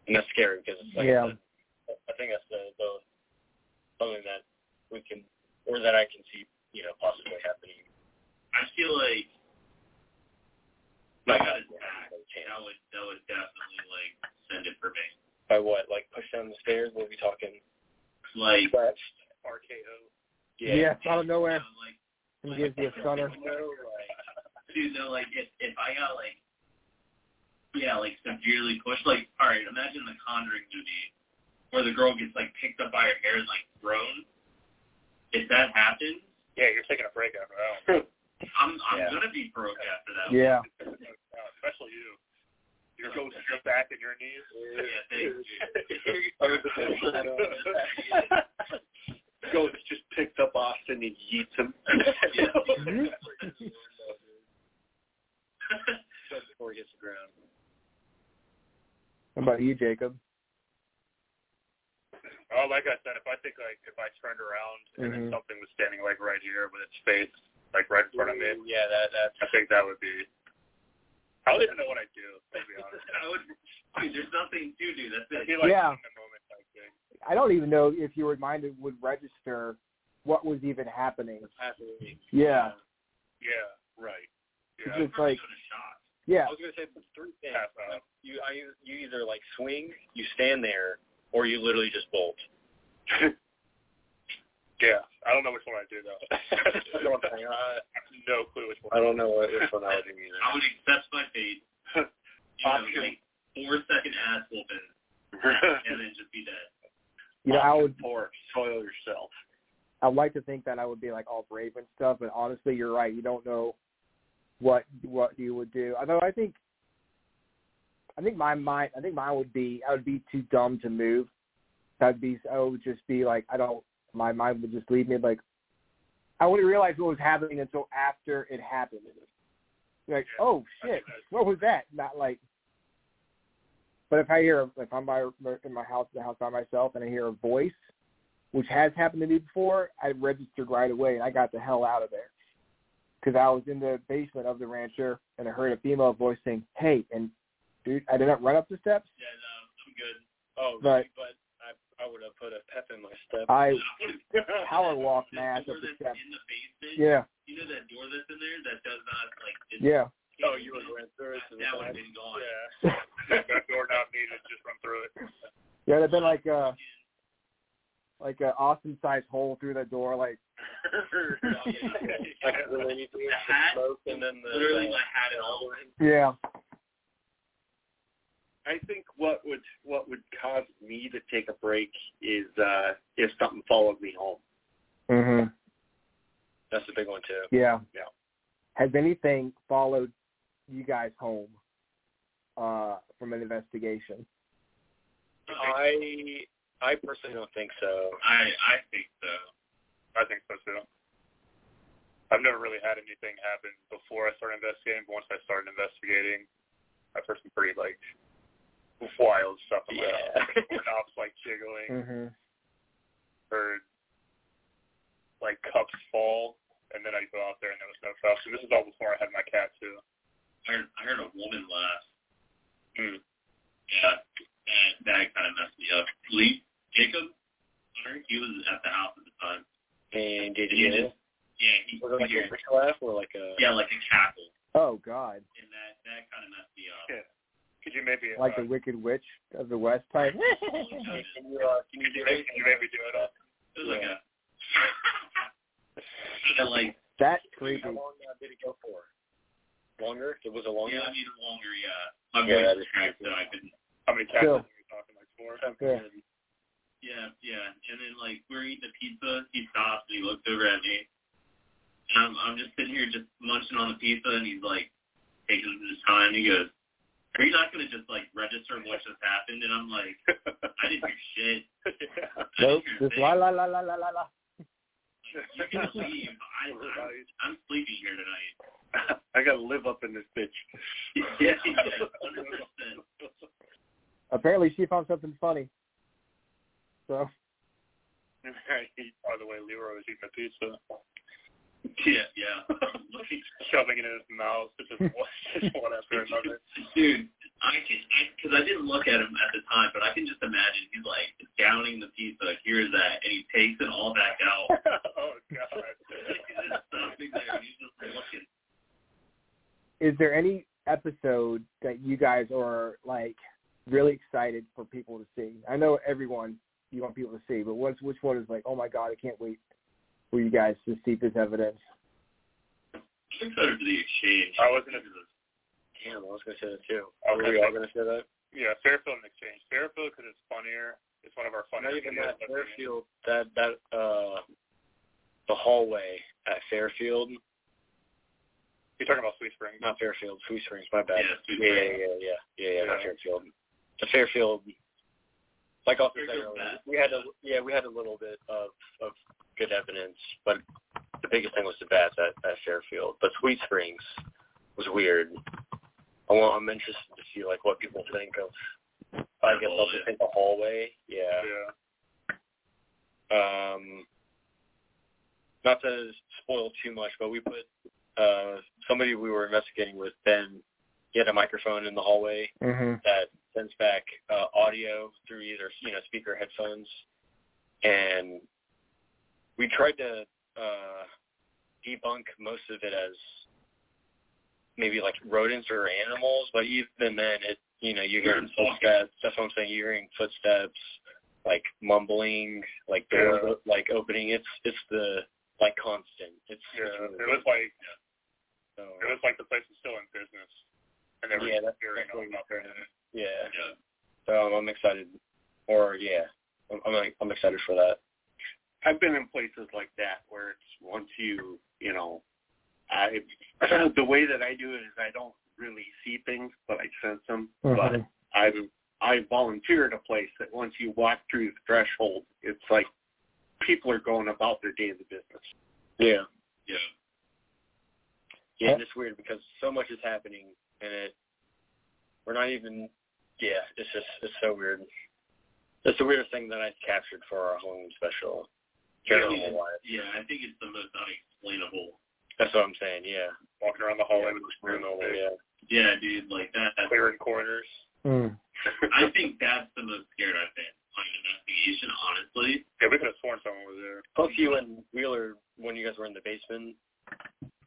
And that's scary because like Yeah. I, I think that's the, the something that we can or that I can see, you know, possibly happening. I feel like Not I got that chance. that would that would definitely like send it for me. By what? Like push down the stairs? What are we talking? Like Scratched? RKO. Yeah. out of nowhere. you know, like And gives you a stunner. dude, no, like if if I got like yeah, like severely pushed, like all right, imagine the Conjuring movie where the girl gets like picked up by her hair and like thrown. If that happens, Yeah, you're taking a break after that. one. [laughs] I'm I'm Yeah. gonna be broke after that. Yeah. Especially you. Your ghost is your back and your knees. [laughs] Yeah, thanks, [laughs] Ghost just picked up Austin and yeets him. Mm-hmm. Just before he hits the ground. How about you, Jacob? Oh, like I said, if I think like if I turned around and then Mhm. something was standing like right here with its face like right in front of me, Yeah, that that's I think that would be. I don't even know what I'd do. To be honest, [laughs] I would, dude, there's nothing to do. That's I'd it. be like Yeah. in the moment type thing. I don't even know if your mind would register what was even happening. happening. Yeah. Yeah, right. It's just like, Go to shock. Yeah. I was gonna say three things. Pass. You I you either like swing, you stand there, or you literally just bolt. [laughs] yeah. I don't know which one I'd do though. That's what I'm saying. I, uh, I have no clue which one. I don't know what which one I would do either. [laughs] I would accept my fate. [laughs] You know, like four second ass whooping and then just be dead. You know, I would Or soil yourself. I'd like to think that I would be like all brave and stuff, but honestly, you're right. You don't know what what you would do. Although I think, I think my mind, I think mine would be, I would be too dumb to move. I'd be, I would just be like, I don't. My mind would just leave me like, I wouldn't realize what was happening until after it happened. Like, Yeah. oh shit, what was that? Not like. But if I hear, if I'm by in my house, the house by myself, and I hear a voice, which has happened to me before, I registered right away and I got the hell out of there. Because I was in the basement of the rancher and I heard a female voice saying, "Hey," and dude, I didn't run up the steps. Yeah, no, I'm good. Oh, But- but I I would have put a pep in my step. I [laughs] power walk my ass up the steps. in the basement. Yeah, You know that door that's in there that does not like. Yeah. oh, you would have ran through it. to That would have been gone. Yeah. [laughs] that door not needed, just run through it. Yeah, it'd have been like uh like an Austin sized hole through the door, like [laughs] like really need to The hat, smoke and then the literally my hat and all. yeah. I think what would what would cause me to take a break is uh if something followed me home. Mhm. That's the big one too. Yeah. Yeah. Has anything followed you guys home uh from an investigation? I I personally don't think so. I I think so. I think so too. I've never really had anything happen before I started investigating, but once I started investigating, I've heard some pretty like wild stuff my Yeah. [laughs] house. Like, jiggling, Mhm. heard like cups fall, and then I go out there and there was no cups. And this is all before I had my cat too. I heard, I heard a woman laugh. Hmm. Yeah, that that kind of messed me up. Lee Jacob, Hunter, he was at the house at the time. And did He you just, yeah, he was it like he- a witch laugh or like a yeah, like a cackle, Oh God. and that that kind of messed me up. Yeah. Could you maybe Like uh, the Wicked Witch of the West type. [laughs] can you uh, can you do maybe, can you maybe do it up? It was like a [laughs] kind of like That's How long uh, did it go for? Longer? It was a longer. yeah, I need longer. Yeah, my Yeah, that voice cracked, so I couldn't. How many cats are we talking like four? Yeah. Yeah, yeah. And then like we're eating the pizza, he stops and he looks over at me. And I'm I'm just sitting here just munching on the pizza and he's like taking his time. He goes, Are you not gonna just like register what just happened? And I'm like, I didn't hear shit. [laughs] I Nope. didn't hear a Just la la la la la la la. Like, you can leave. I, I'm, I'm sleeping here tonight. [laughs] I gotta live up in this bitch. [laughs] yeah, yeah, hundred percent. Apparently she found something funny. So By the way, Leroy was eating a pizza, Yeah, yeah. He's [laughs] shoving it in his mouth, just one, just one after another. Dude, I can, because I didn't look at him at the time, but I can just imagine he's like downing the pizza. Here's that, and he takes it all back out. [laughs] oh God. he's there. He's just looking. is there any episode that you guys are like really excited for people to see? I know everyone you want people to see, but what's which one is like, oh my god, I can't wait for you guys to see this evidence? I'm excited for the exchange. I was gonna- Damn, I was gonna say that too. I Are we all gonna- gonna say that? Yeah, Fairfield and Exchange. Fairfield because it's funnier. It's one of our Not funnier even that Fairfield. That that uh, the hallway at Fairfield, You're talking about Sweet Springs. not Fairfield, Sweet Springs. My bad. Yeah, Sweet yeah, Springs. yeah, yeah, yeah, yeah, not Yeah. Fairfield. The Fairfield. Like also said earlier, we had a yeah we had a little bit of of good evidence, but the biggest thing was the bats at, at Fairfield. But Sweet Springs was weird. I want, I'm interested to see like what people think of. I guess I'll just think the hallway. Yeah. Yeah. um, not to spoil too much, but we put uh, somebody we were investigating with Ben. He had a microphone in the hallway Mm-hmm. that sends back uh, audio through either you know speaker headphones, and we tried to uh, debunk most of it as maybe like rodents or animals, but even then, it you know you're hearing footsteps. That's what I'm saying. You're hearing footsteps, like mumbling, like doors Yeah. like opening. It's it's the like constant. It's, Yeah. it's really It was like so, it was like the place was still in business, and they were Yeah, that's- hearing all about there. Yeah. Yeah. So I'm excited, or yeah, I'm I'm, I'm excited for that. I've been in places like that where it's once you, you know, I [clears throat] the way that I do it is I don't really see things, but I sense them. But Mhm. I I volunteer at a place that once you walk through the threshold, it's like people are going about their daily business. Yeah. Yeah. Yeah, Yeah. and it's weird because so much is happening, and it we're not even. Yeah, it's just it's so weird. It's the weirdest thing that I captured for our Halloween special. General Yeah, life. yeah, I think it's the most unexplainable. That's what I'm saying. Yeah. Walking around the hallway Yeah, with the screw paranormal, yeah. Yeah, dude, like that. clearing corners. Mm. [laughs] I think that's the most scared I've been on an investigation, honestly. Yeah, we could have sworn someone was there. Plus you and Wheeler when you guys were in the basement.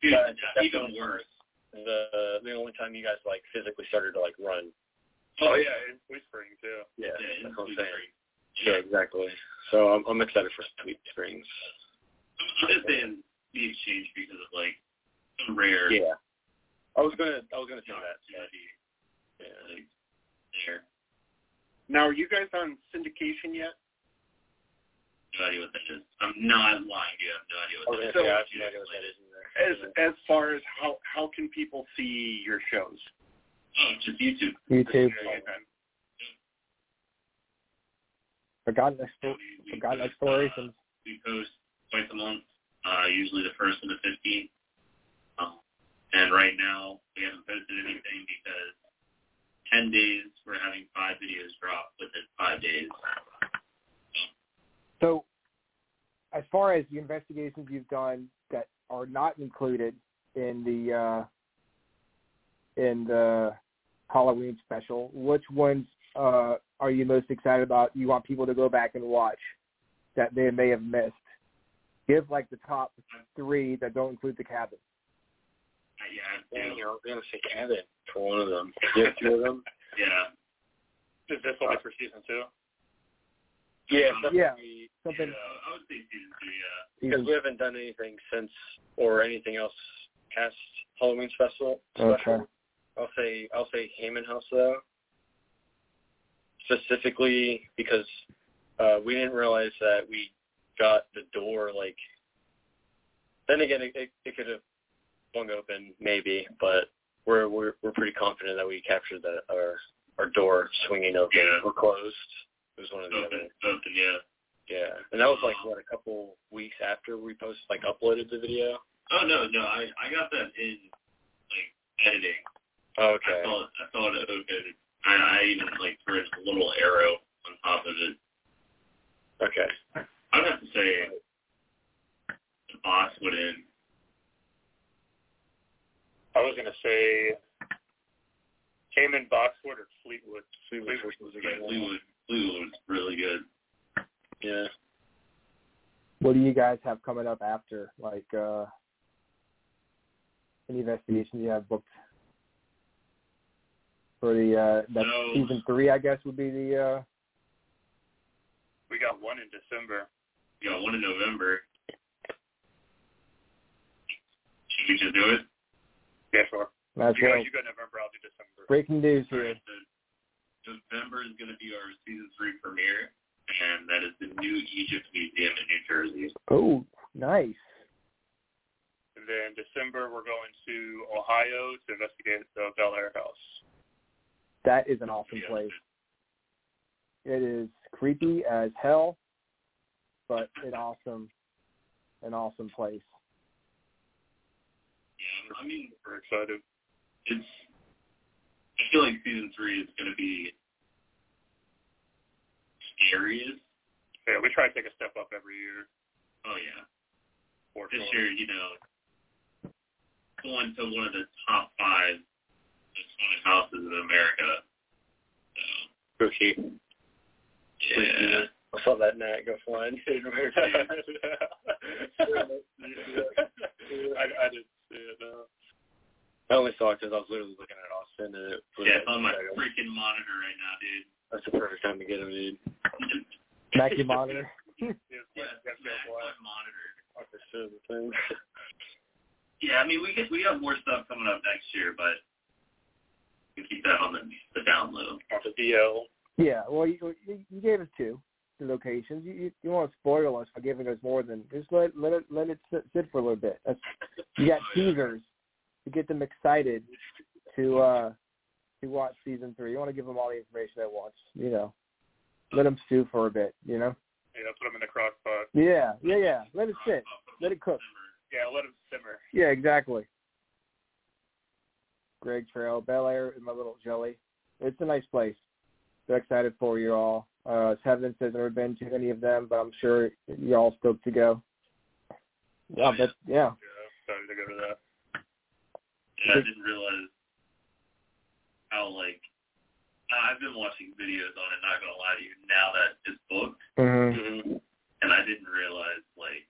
Dude, Yeah, even worse. The the only time you guys like physically started to like run. Oh yeah, and Sweet Spring too. Yeah, Yeah, that's what I'm saying. Yeah, exactly. So I'm, I'm excited for Sweet Springs. I'm, just saying the exchange because of like some rare. Yeah. I was gonna I was gonna say that. opportunity, Yeah. like, there. Now, are you guys on syndication yet? No idea what that is. I'm not lying you. Have no idea what that gonna I have no idea what explain that it. is either. As as far as how how can people see your shows? Oh, just YouTube. YouTube. Forgotten, Expo- we, we Forgotten post, Explorations. Uh, we post twice a month, uh, usually the first and the fifteenth. Um, and right now we haven't posted anything because ten days we're having five videos drop within five days. So, as far as the investigations you've done that are not included in the uh, in the Halloween special, which ones uh, are you most excited about? You want people to go back and watch that they may have missed. Give like the top three that don't include the cabin. Uh, yeah, Yeah, yeah, you know, I was gonna say Cabin for one of them. You have two of them? [laughs] yeah. Is this only for season two? Yeah, Yeah. definitely, Something Yeah, I would say season two. Yeah. because even we haven't done anything since or anything else past Halloween special. Okay. I'll say I'll say Heyman House though. Specifically because uh we didn't realize that we got the door like then again it it, it could have swung open maybe, but we're we're we're pretty confident that we captured the our our door swinging open Yeah. or closed. It was one of the Open, other. open, yeah. Yeah, and that was like what a couple weeks after we posted, like uploaded the video. Oh no, no, I I got that in like editing. Okay. I thought it. I saw it open. I, I even like threw a little arrow on top of it. Okay. I'd have to say the boss would in. I was gonna say Cayman Boxwood or Fleetwood. Fleetwood was a good one. Fleetwood, Fleetwood was really good. Yeah. what do you guys have coming up after? Like uh any investigations you have booked for the uh that No. season three I guess would be the uh We got one in December. We got one in November. Should we just do it? Yeah, sure. that's You go, right. you go November, I'll do December. Breaking news All here. right, so November is going to be our season three premiere, and that is the New Egypt Museum in New Jersey. Oh, nice. And then December we're going to Ohio to investigate the Bellaire house. That is an awesome Yeah. place. It is creepy as hell, but an awesome an awesome place. Yeah, I mean, We're excited. it's. I feel like season three is going to be scariest. Yeah, we try to take a step up every year. Oh yeah, For this year, you know, going to one of the top five most haunted houses in America. So, Spooky. yeah. I saw that gnat go flying. [laughs] [laughs] I, I didn't see it. No. I only saw it because I was literally looking at Austin and it was Yeah, it's on my freaking monitor right now, dude. That's the perfect time to get him, dude. [laughs] Mackie monitor. Yes, Yeah, yes, yes, Mac monitor. Fuck this shit, the thing. Yeah, I mean we get we have more stuff coming up next year, but we keep that on the the down low. On the DL. Yeah, well, you, you you gave us two the locations. You you, you want to spoil us by giving us more than just let let it let it sit, sit for a little bit. That's, you got [laughs] teasers to get them excited to uh to watch season three. You want to give them all the information at once. You know, let them stew for a bit. You know. Yeah, put them in the crock pot. Yeah, yeah, yeah. Let it sit. Let it cook. Yeah, let them simmer. Yeah, exactly. Greg Trail, Bellaire, and my little jelly. It's a nice place. So excited for you all. Uh, Seven says never been to any of them, but I'm sure you're all stoked to go. Yeah, but yeah, Yeah, excited to go to that. Yeah, I didn't realize how like I've been watching videos on it. Not gonna lie to you, now that it's booked, hmm Mm-hmm. and I didn't realize like,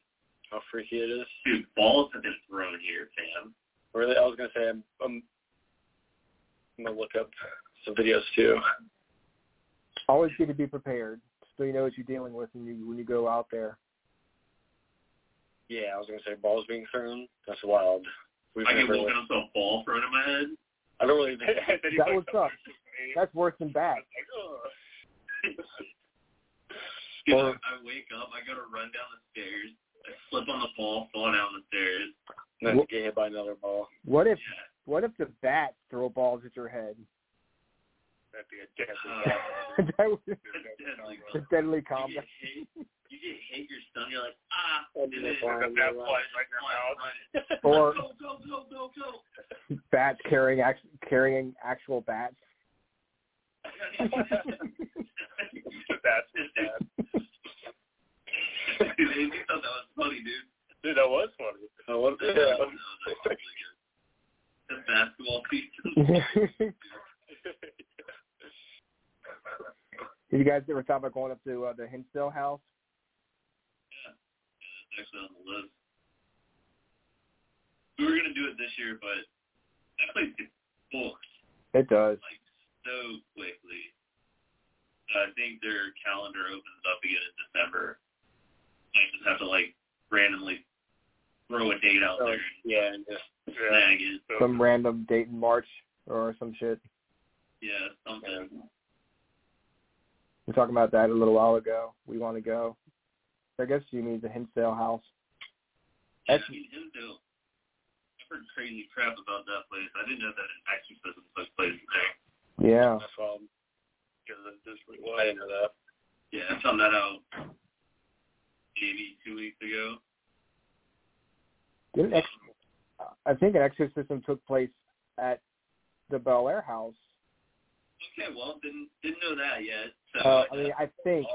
How freaky it is. dude, balls have been thrown here, fam. Really, I was gonna say I'm, I'm, I'm gonna look up some videos too. Always good to be prepared, so you know what you're dealing with when you when you go out there. Yeah, I was gonna say balls being thrown. That's wild. We've I get never, woken up to a ball thrown in my head. I don't really. [laughs] Think that was tough. That's worse than bad. Dude, Or- [laughs] I wake up, I go to run down the stairs, I slip on the ball, fall down the stairs. And then to get hit by another ball. What if Yeah. What if the bats throw balls at your head? That'd be a deadly Uh, [laughs] that was That's deadly. a deadly You combo. get hit, you get hit, you're stunned, you're like, ah, And and then then flying that around. right in your mouth. Or go, go, go, go, go. [laughs] bats carrying act- carrying actual bats. [laughs] That's bad. dude, Andy thought that was funny, dude. Dude, that was funny. What? That Yeah. was actually really good. The basketball piece. [laughs] Did you guys ever thought about going up to uh, the Hinsdale house? Yeah, it's actually on the list. We were gonna do it this year, but that place gets booked It does. like so quickly. I think their calendar opens up again in December. I just have to like randomly throw a date out Oh, there and yeah, and just Yeah. snag it. So, Some random date in March or some shit. Yeah, something. We were talking about that a little while ago. We want to go. I guess you mean the Hinsdale house. Yeah, That's- I mean, Hinsdale. I've heard crazy crap about that place. I didn't know that an exorcism took place there. Yeah. that's wild. Because this, well, I didn't know that. Yeah, I found that out maybe two weeks ago. Didn't ex- I think an exorcism took place at the Bellaire house. Okay, well, didn't didn't know that yet. So Uh, I mean, I think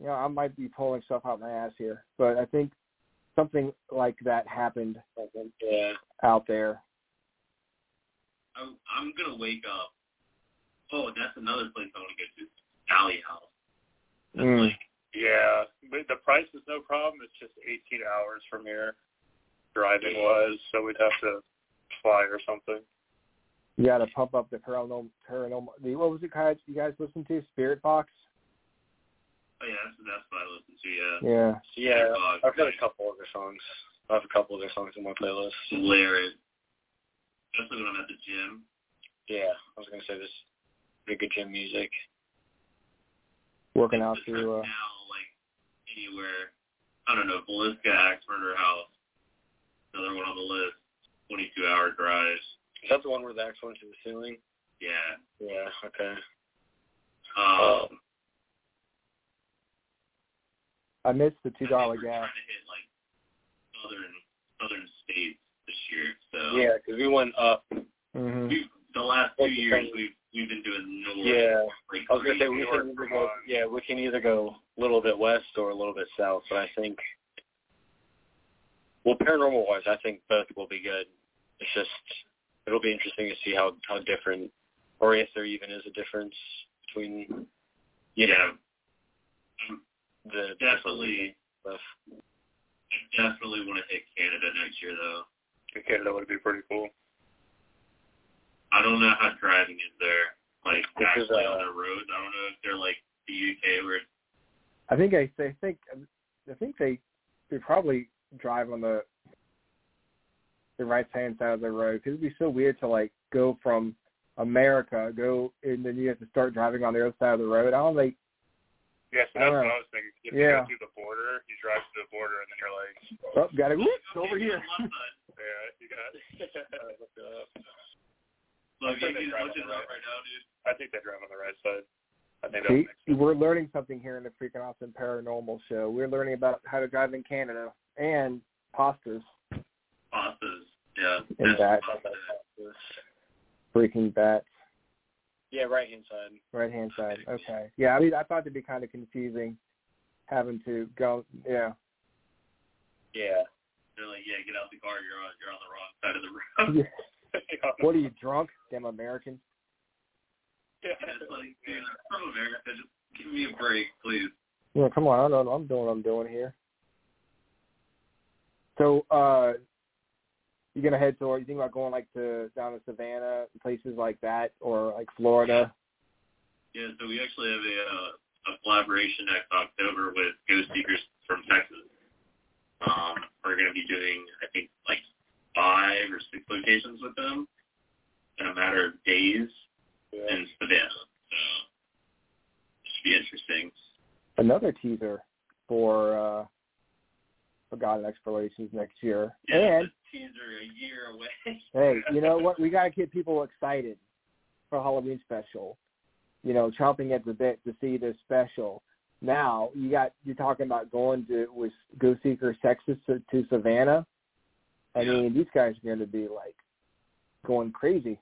you know, I might be pulling stuff out my ass here, but I think something like that happened Yeah. out there. I'm, I'm gonna wake up. Oh, that's another place I want to go to. Alley House. That's Mm. like yeah, but the price is no problem. It's just 18 hours from here, driving was, so we'd have to fly or something. You got to pump up the paranormal. paranormal the, what was it, guys? You guys listen to Spiritbox? oh yeah, that's that's what I listen to. Yeah. Yeah. Yeah, Uh, I've heard a couple of their songs. I have a couple of their songs in my playlist. Hilarious. Especially when I'm at the gym. Yeah, I was gonna say this pretty good gym music. Working out Just to. Uh, now, like anywhere. I don't know. Villisca, Axe Murder House. Another one on the list. 22 hour drives. Is that the one where the axe went to the ceiling? Yeah. Yeah. Okay. Um, I missed the two I dollar think we're gas. Trying to hit like southern southern states this year. So Yeah, because we went up. hmm we the last two years thing? we've we've been doing north. Yeah. Like I was gonna say we crazy. can either go. Yeah, we can either go a little bit west or a little bit south. But I think, well, paranormal wise, I think both will be good. It's just it'll be interesting to see how how different, or if there even is a difference between, you know, the Definitely. stuff. I definitely want to hit Canada next year though. Canada would be pretty cool. I don't know how driving is there. Like This is, actually uh, on the roads. I don't know if they're like the UK where I think I, I think I think they they probably drive on the the right hand side of the road because it'd be so weird to like go from America go and then you have to start driving on the other side of the road. I don't think Yeah, so I that's don't what. I was thinking. If Yeah. you go through the border, you drive to the border, and then you're like, oh gotta whoop, Okay, over here. on the left side. yeah, you got [laughs] Look, I think you they can drive look on it the up right. right now, dude. I think they drive on the right side. I think See, we're learning something here in the Freaking Austin Paranormal Show. We're learning about how to drive in Canada and pastas Pastas. Yeah. and bats, freaking bats. Yeah, right hand side. Right hand side. Okay. Yeah, I mean, I thought it'd be kind of confusing having to go. Yeah. Yeah. They're like, yeah, get out the car. You're on you're on the wrong side of the road. [laughs] what are you drunk? Damn American. Yeah, it's like, dude, I'm from America. Just give me a break, please. Yeah, come on. I don't know. I'm doing what I'm doing here. So, uh, You gonna head toward? You think about going like to down to Savannah, places like that, or like Florida? Yeah, so we actually have a uh, a collaboration next October with Ghost Seekers from Texas. Um, we're going to be doing, I think, like five or six locations with them in a matter of days in Savannah. So it should be interesting. Another teaser for uh Forgotten Explorations next year. Yeah, and the teaser a year away. [laughs] hey, you know what? We gotta get people excited for Halloween special. You know, chomping at the bit to see this special. Now you got you're talking about going to with Ghost Seekers Texas to, to Savannah. I Yeah. mean, these guys are going to be like going crazy.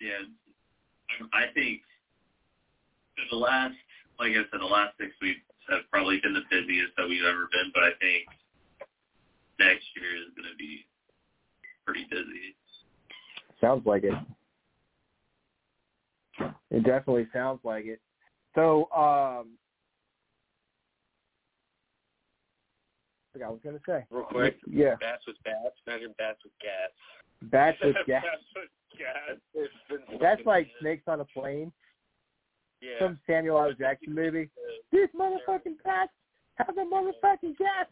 Yeah, I think the last, like I said, the last six weeks have probably been the busiest that we've ever been. But I think next year is going to be pretty busy. Sounds like it. It definitely sounds like it. So, um, I forgot what I was going to say. Real quick, Yeah, bats with bats. Imagine bats with cats. bats with [laughs] gas. Yeah. That's like snakes on a plane. Yeah. Some Samuel L. Jackson movie. These motherfucking bats have the motherfucking gas.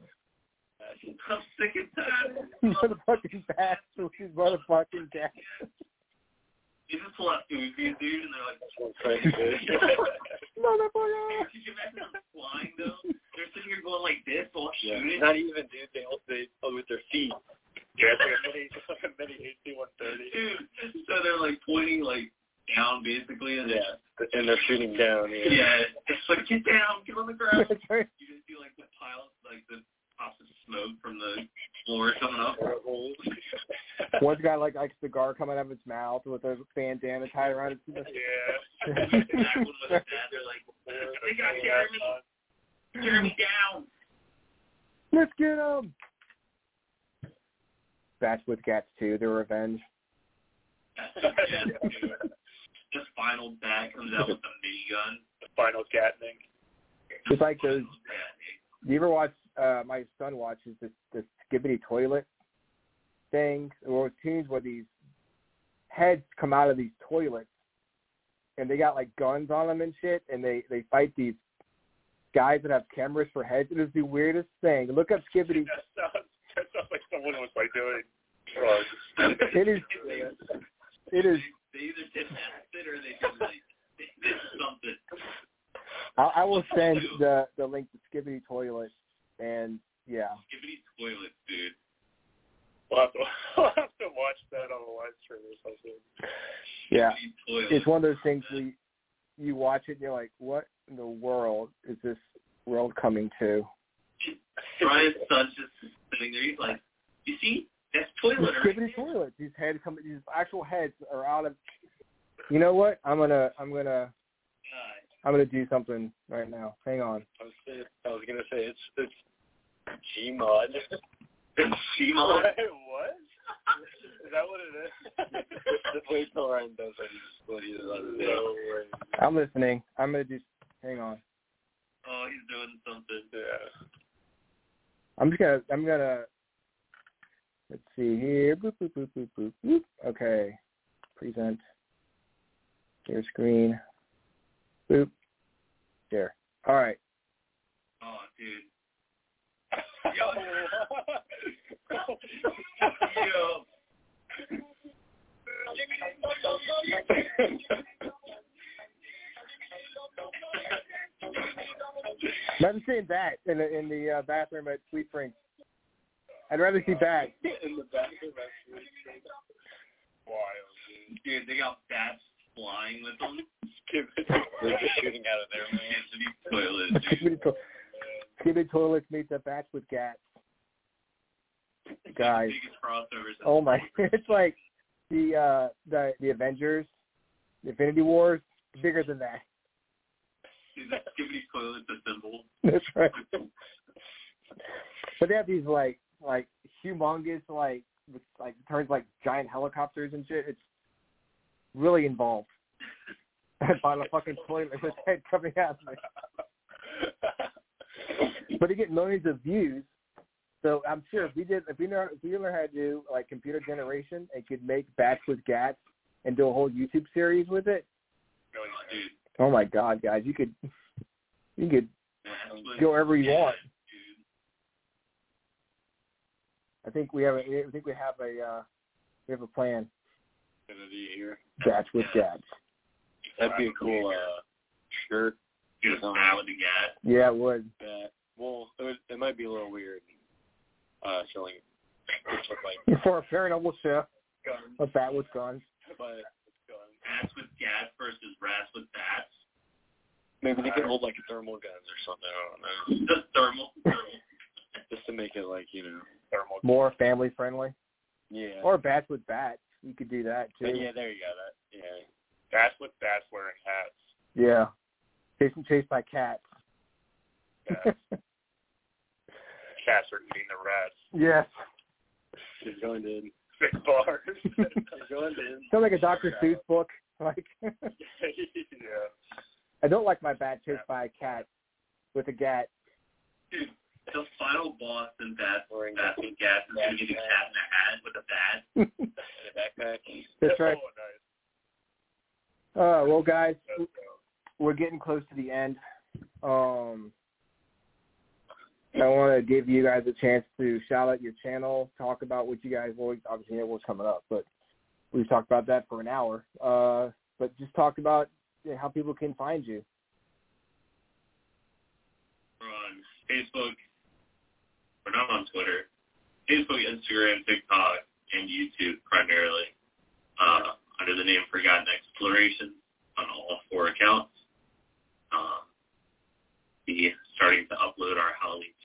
Uh, I'm sick and tired. [laughs] motherfucking bats with these motherfucking [laughs] gas. They just pull out Goofy, dude, and they're like, [laughs] Motherfucker. Could you imagine them flying though? They're sitting here going like this while Yeah. shooting. Not even, dude. They all they oh, with their feet. Yeah, it's like a mini, it's like a mini AC-130. Dude, so they're like pointing like down basically, and Yeah. And they're shooting down. yeah, [laughs] Yeah. it's like get down, get on the ground. [laughs] That's right. You just see like the pile, like the pops of smoke from the floor coming up. [laughs] One's got like like cigar coming out of its mouth with a bandana tied around its neck. Yeah. That one his they're like, they got Jeremy, Jeremy down. Let's get them. Bats with cats too. Their revenge. yeah. This final bat comes out with a minigun. The final catning. It's like those. Yeah, You ever watch? Uh, my son watches this this Skibidi toilet thing or tunes where these heads come out of these toilets and they got like guns on them and shit, and they they fight these guys that have cameras for heads. It is the weirdest thing. Look up Skibidi. That sounds, that sounds like someone was like doing drugs. It is. It is. They either did acid or they did like [laughs] they did something. I, I will send the the link to Skibidi toilet, and yeah, Skibidi toilet, dude. We'll have, to, [laughs] we'll have to watch that on the live stream or something. yeah. Toilet. It's one of those things where you, you watch it and you're like, what in the world is this world coming to? Brian's son's just sitting there. He's like, you see, that's toilet. right Skibidi there." toilets. These heads come. These actual heads are out of. You know what? I'm gonna. I'm gonna. God. I'm gonna do something right now. Hang on. I was saying, I was gonna say it's it's Gmod. It's Shimon. [laughs] what? Is that what it is? Just [laughs] wait till Ryan does what he does on the no. I'm listening. I'm gonna do. Hang on. Oh, he's doing something. Yeah. I'm just gonna. I'm gonna. Let's see here. Boop, boop, boop, boop, boop, boop. Okay. Present. Share screen. Boop. There. All right. Oh, dude. Yo. Imagine seeing that in the in the uh, bathroom at Sweet Springs. I'd rather see that. [laughs] In the bathroom, that's wild, dude. Dude, they got bats flying with them. They're just shooting out of there, man. Skibidi toilet, dude. Skibidi, to- Skibidi toilets meet the bats with gats. Guys. Oh my! [laughs] It's like the uh the the Avengers, the Infinity Wars, bigger than that. Dude, that Skibidi toilet's a symbol. [laughs] That's right. But they have these like like humongous like with, like turns like giant helicopters and shit. It's really involved. [laughs] On a fucking toilet with [laughs] head coming out. Of [laughs] it. But they get millions of views So I'm sure if we did, if we know, if we learned how to do like computer generation and could make bats with gats and do a whole YouTube series with it, oh, Dude, oh my God, guys, you could, you could go wherever you want. dude. I think we have, a, I think we have a, uh, we have a plan. Gonna. Bats with gats. That'd be a cool uh, shirt. Dude, a bat with a gat. Yeah, it would. Bat. Well, it, would, it might be a little weird. Uh, showing pictures like [laughs] For a paranormal show, guns, a bat with guns. but guns. Bats with gats versus rats with bats. Maybe they could hold like thermal guns or something. I don't know. [laughs] Just thermal. thermal. Just to make it like you know. Thermal. More family friendly. Yeah. Or bats with bats. You could do that too. But yeah, there you go. That yeah. Bats with bats wearing hats. Yeah. Chasing chased by cats. Yeah. [laughs] Cats are eating the rats. yes. She's going to. Six bars. [laughs] She's going to. Sounds like a Dr. Seuss book. Like [laughs] yeah. I don't like my bat chased by a cat with a gat. Dude, the final boss in Bats, Wearing bats with gats is going to get a cat in a hat with a bat. [laughs] in a backpack. That's right. Oh. Uh, well, guys, we're getting close to the end. Um, I want to give you guys a chance to shout out your channel, talk about what you guys. Well, obviously, know what's coming up, but we've talked about that for an hour. Uh, but just talk about how people can find you. We're on Facebook. We're not on Twitter. Facebook, Instagram, TikTok, and YouTube primarily. Uh, under the name Forgotten Exploration on all four accounts. Um, be starting to upload our Halloween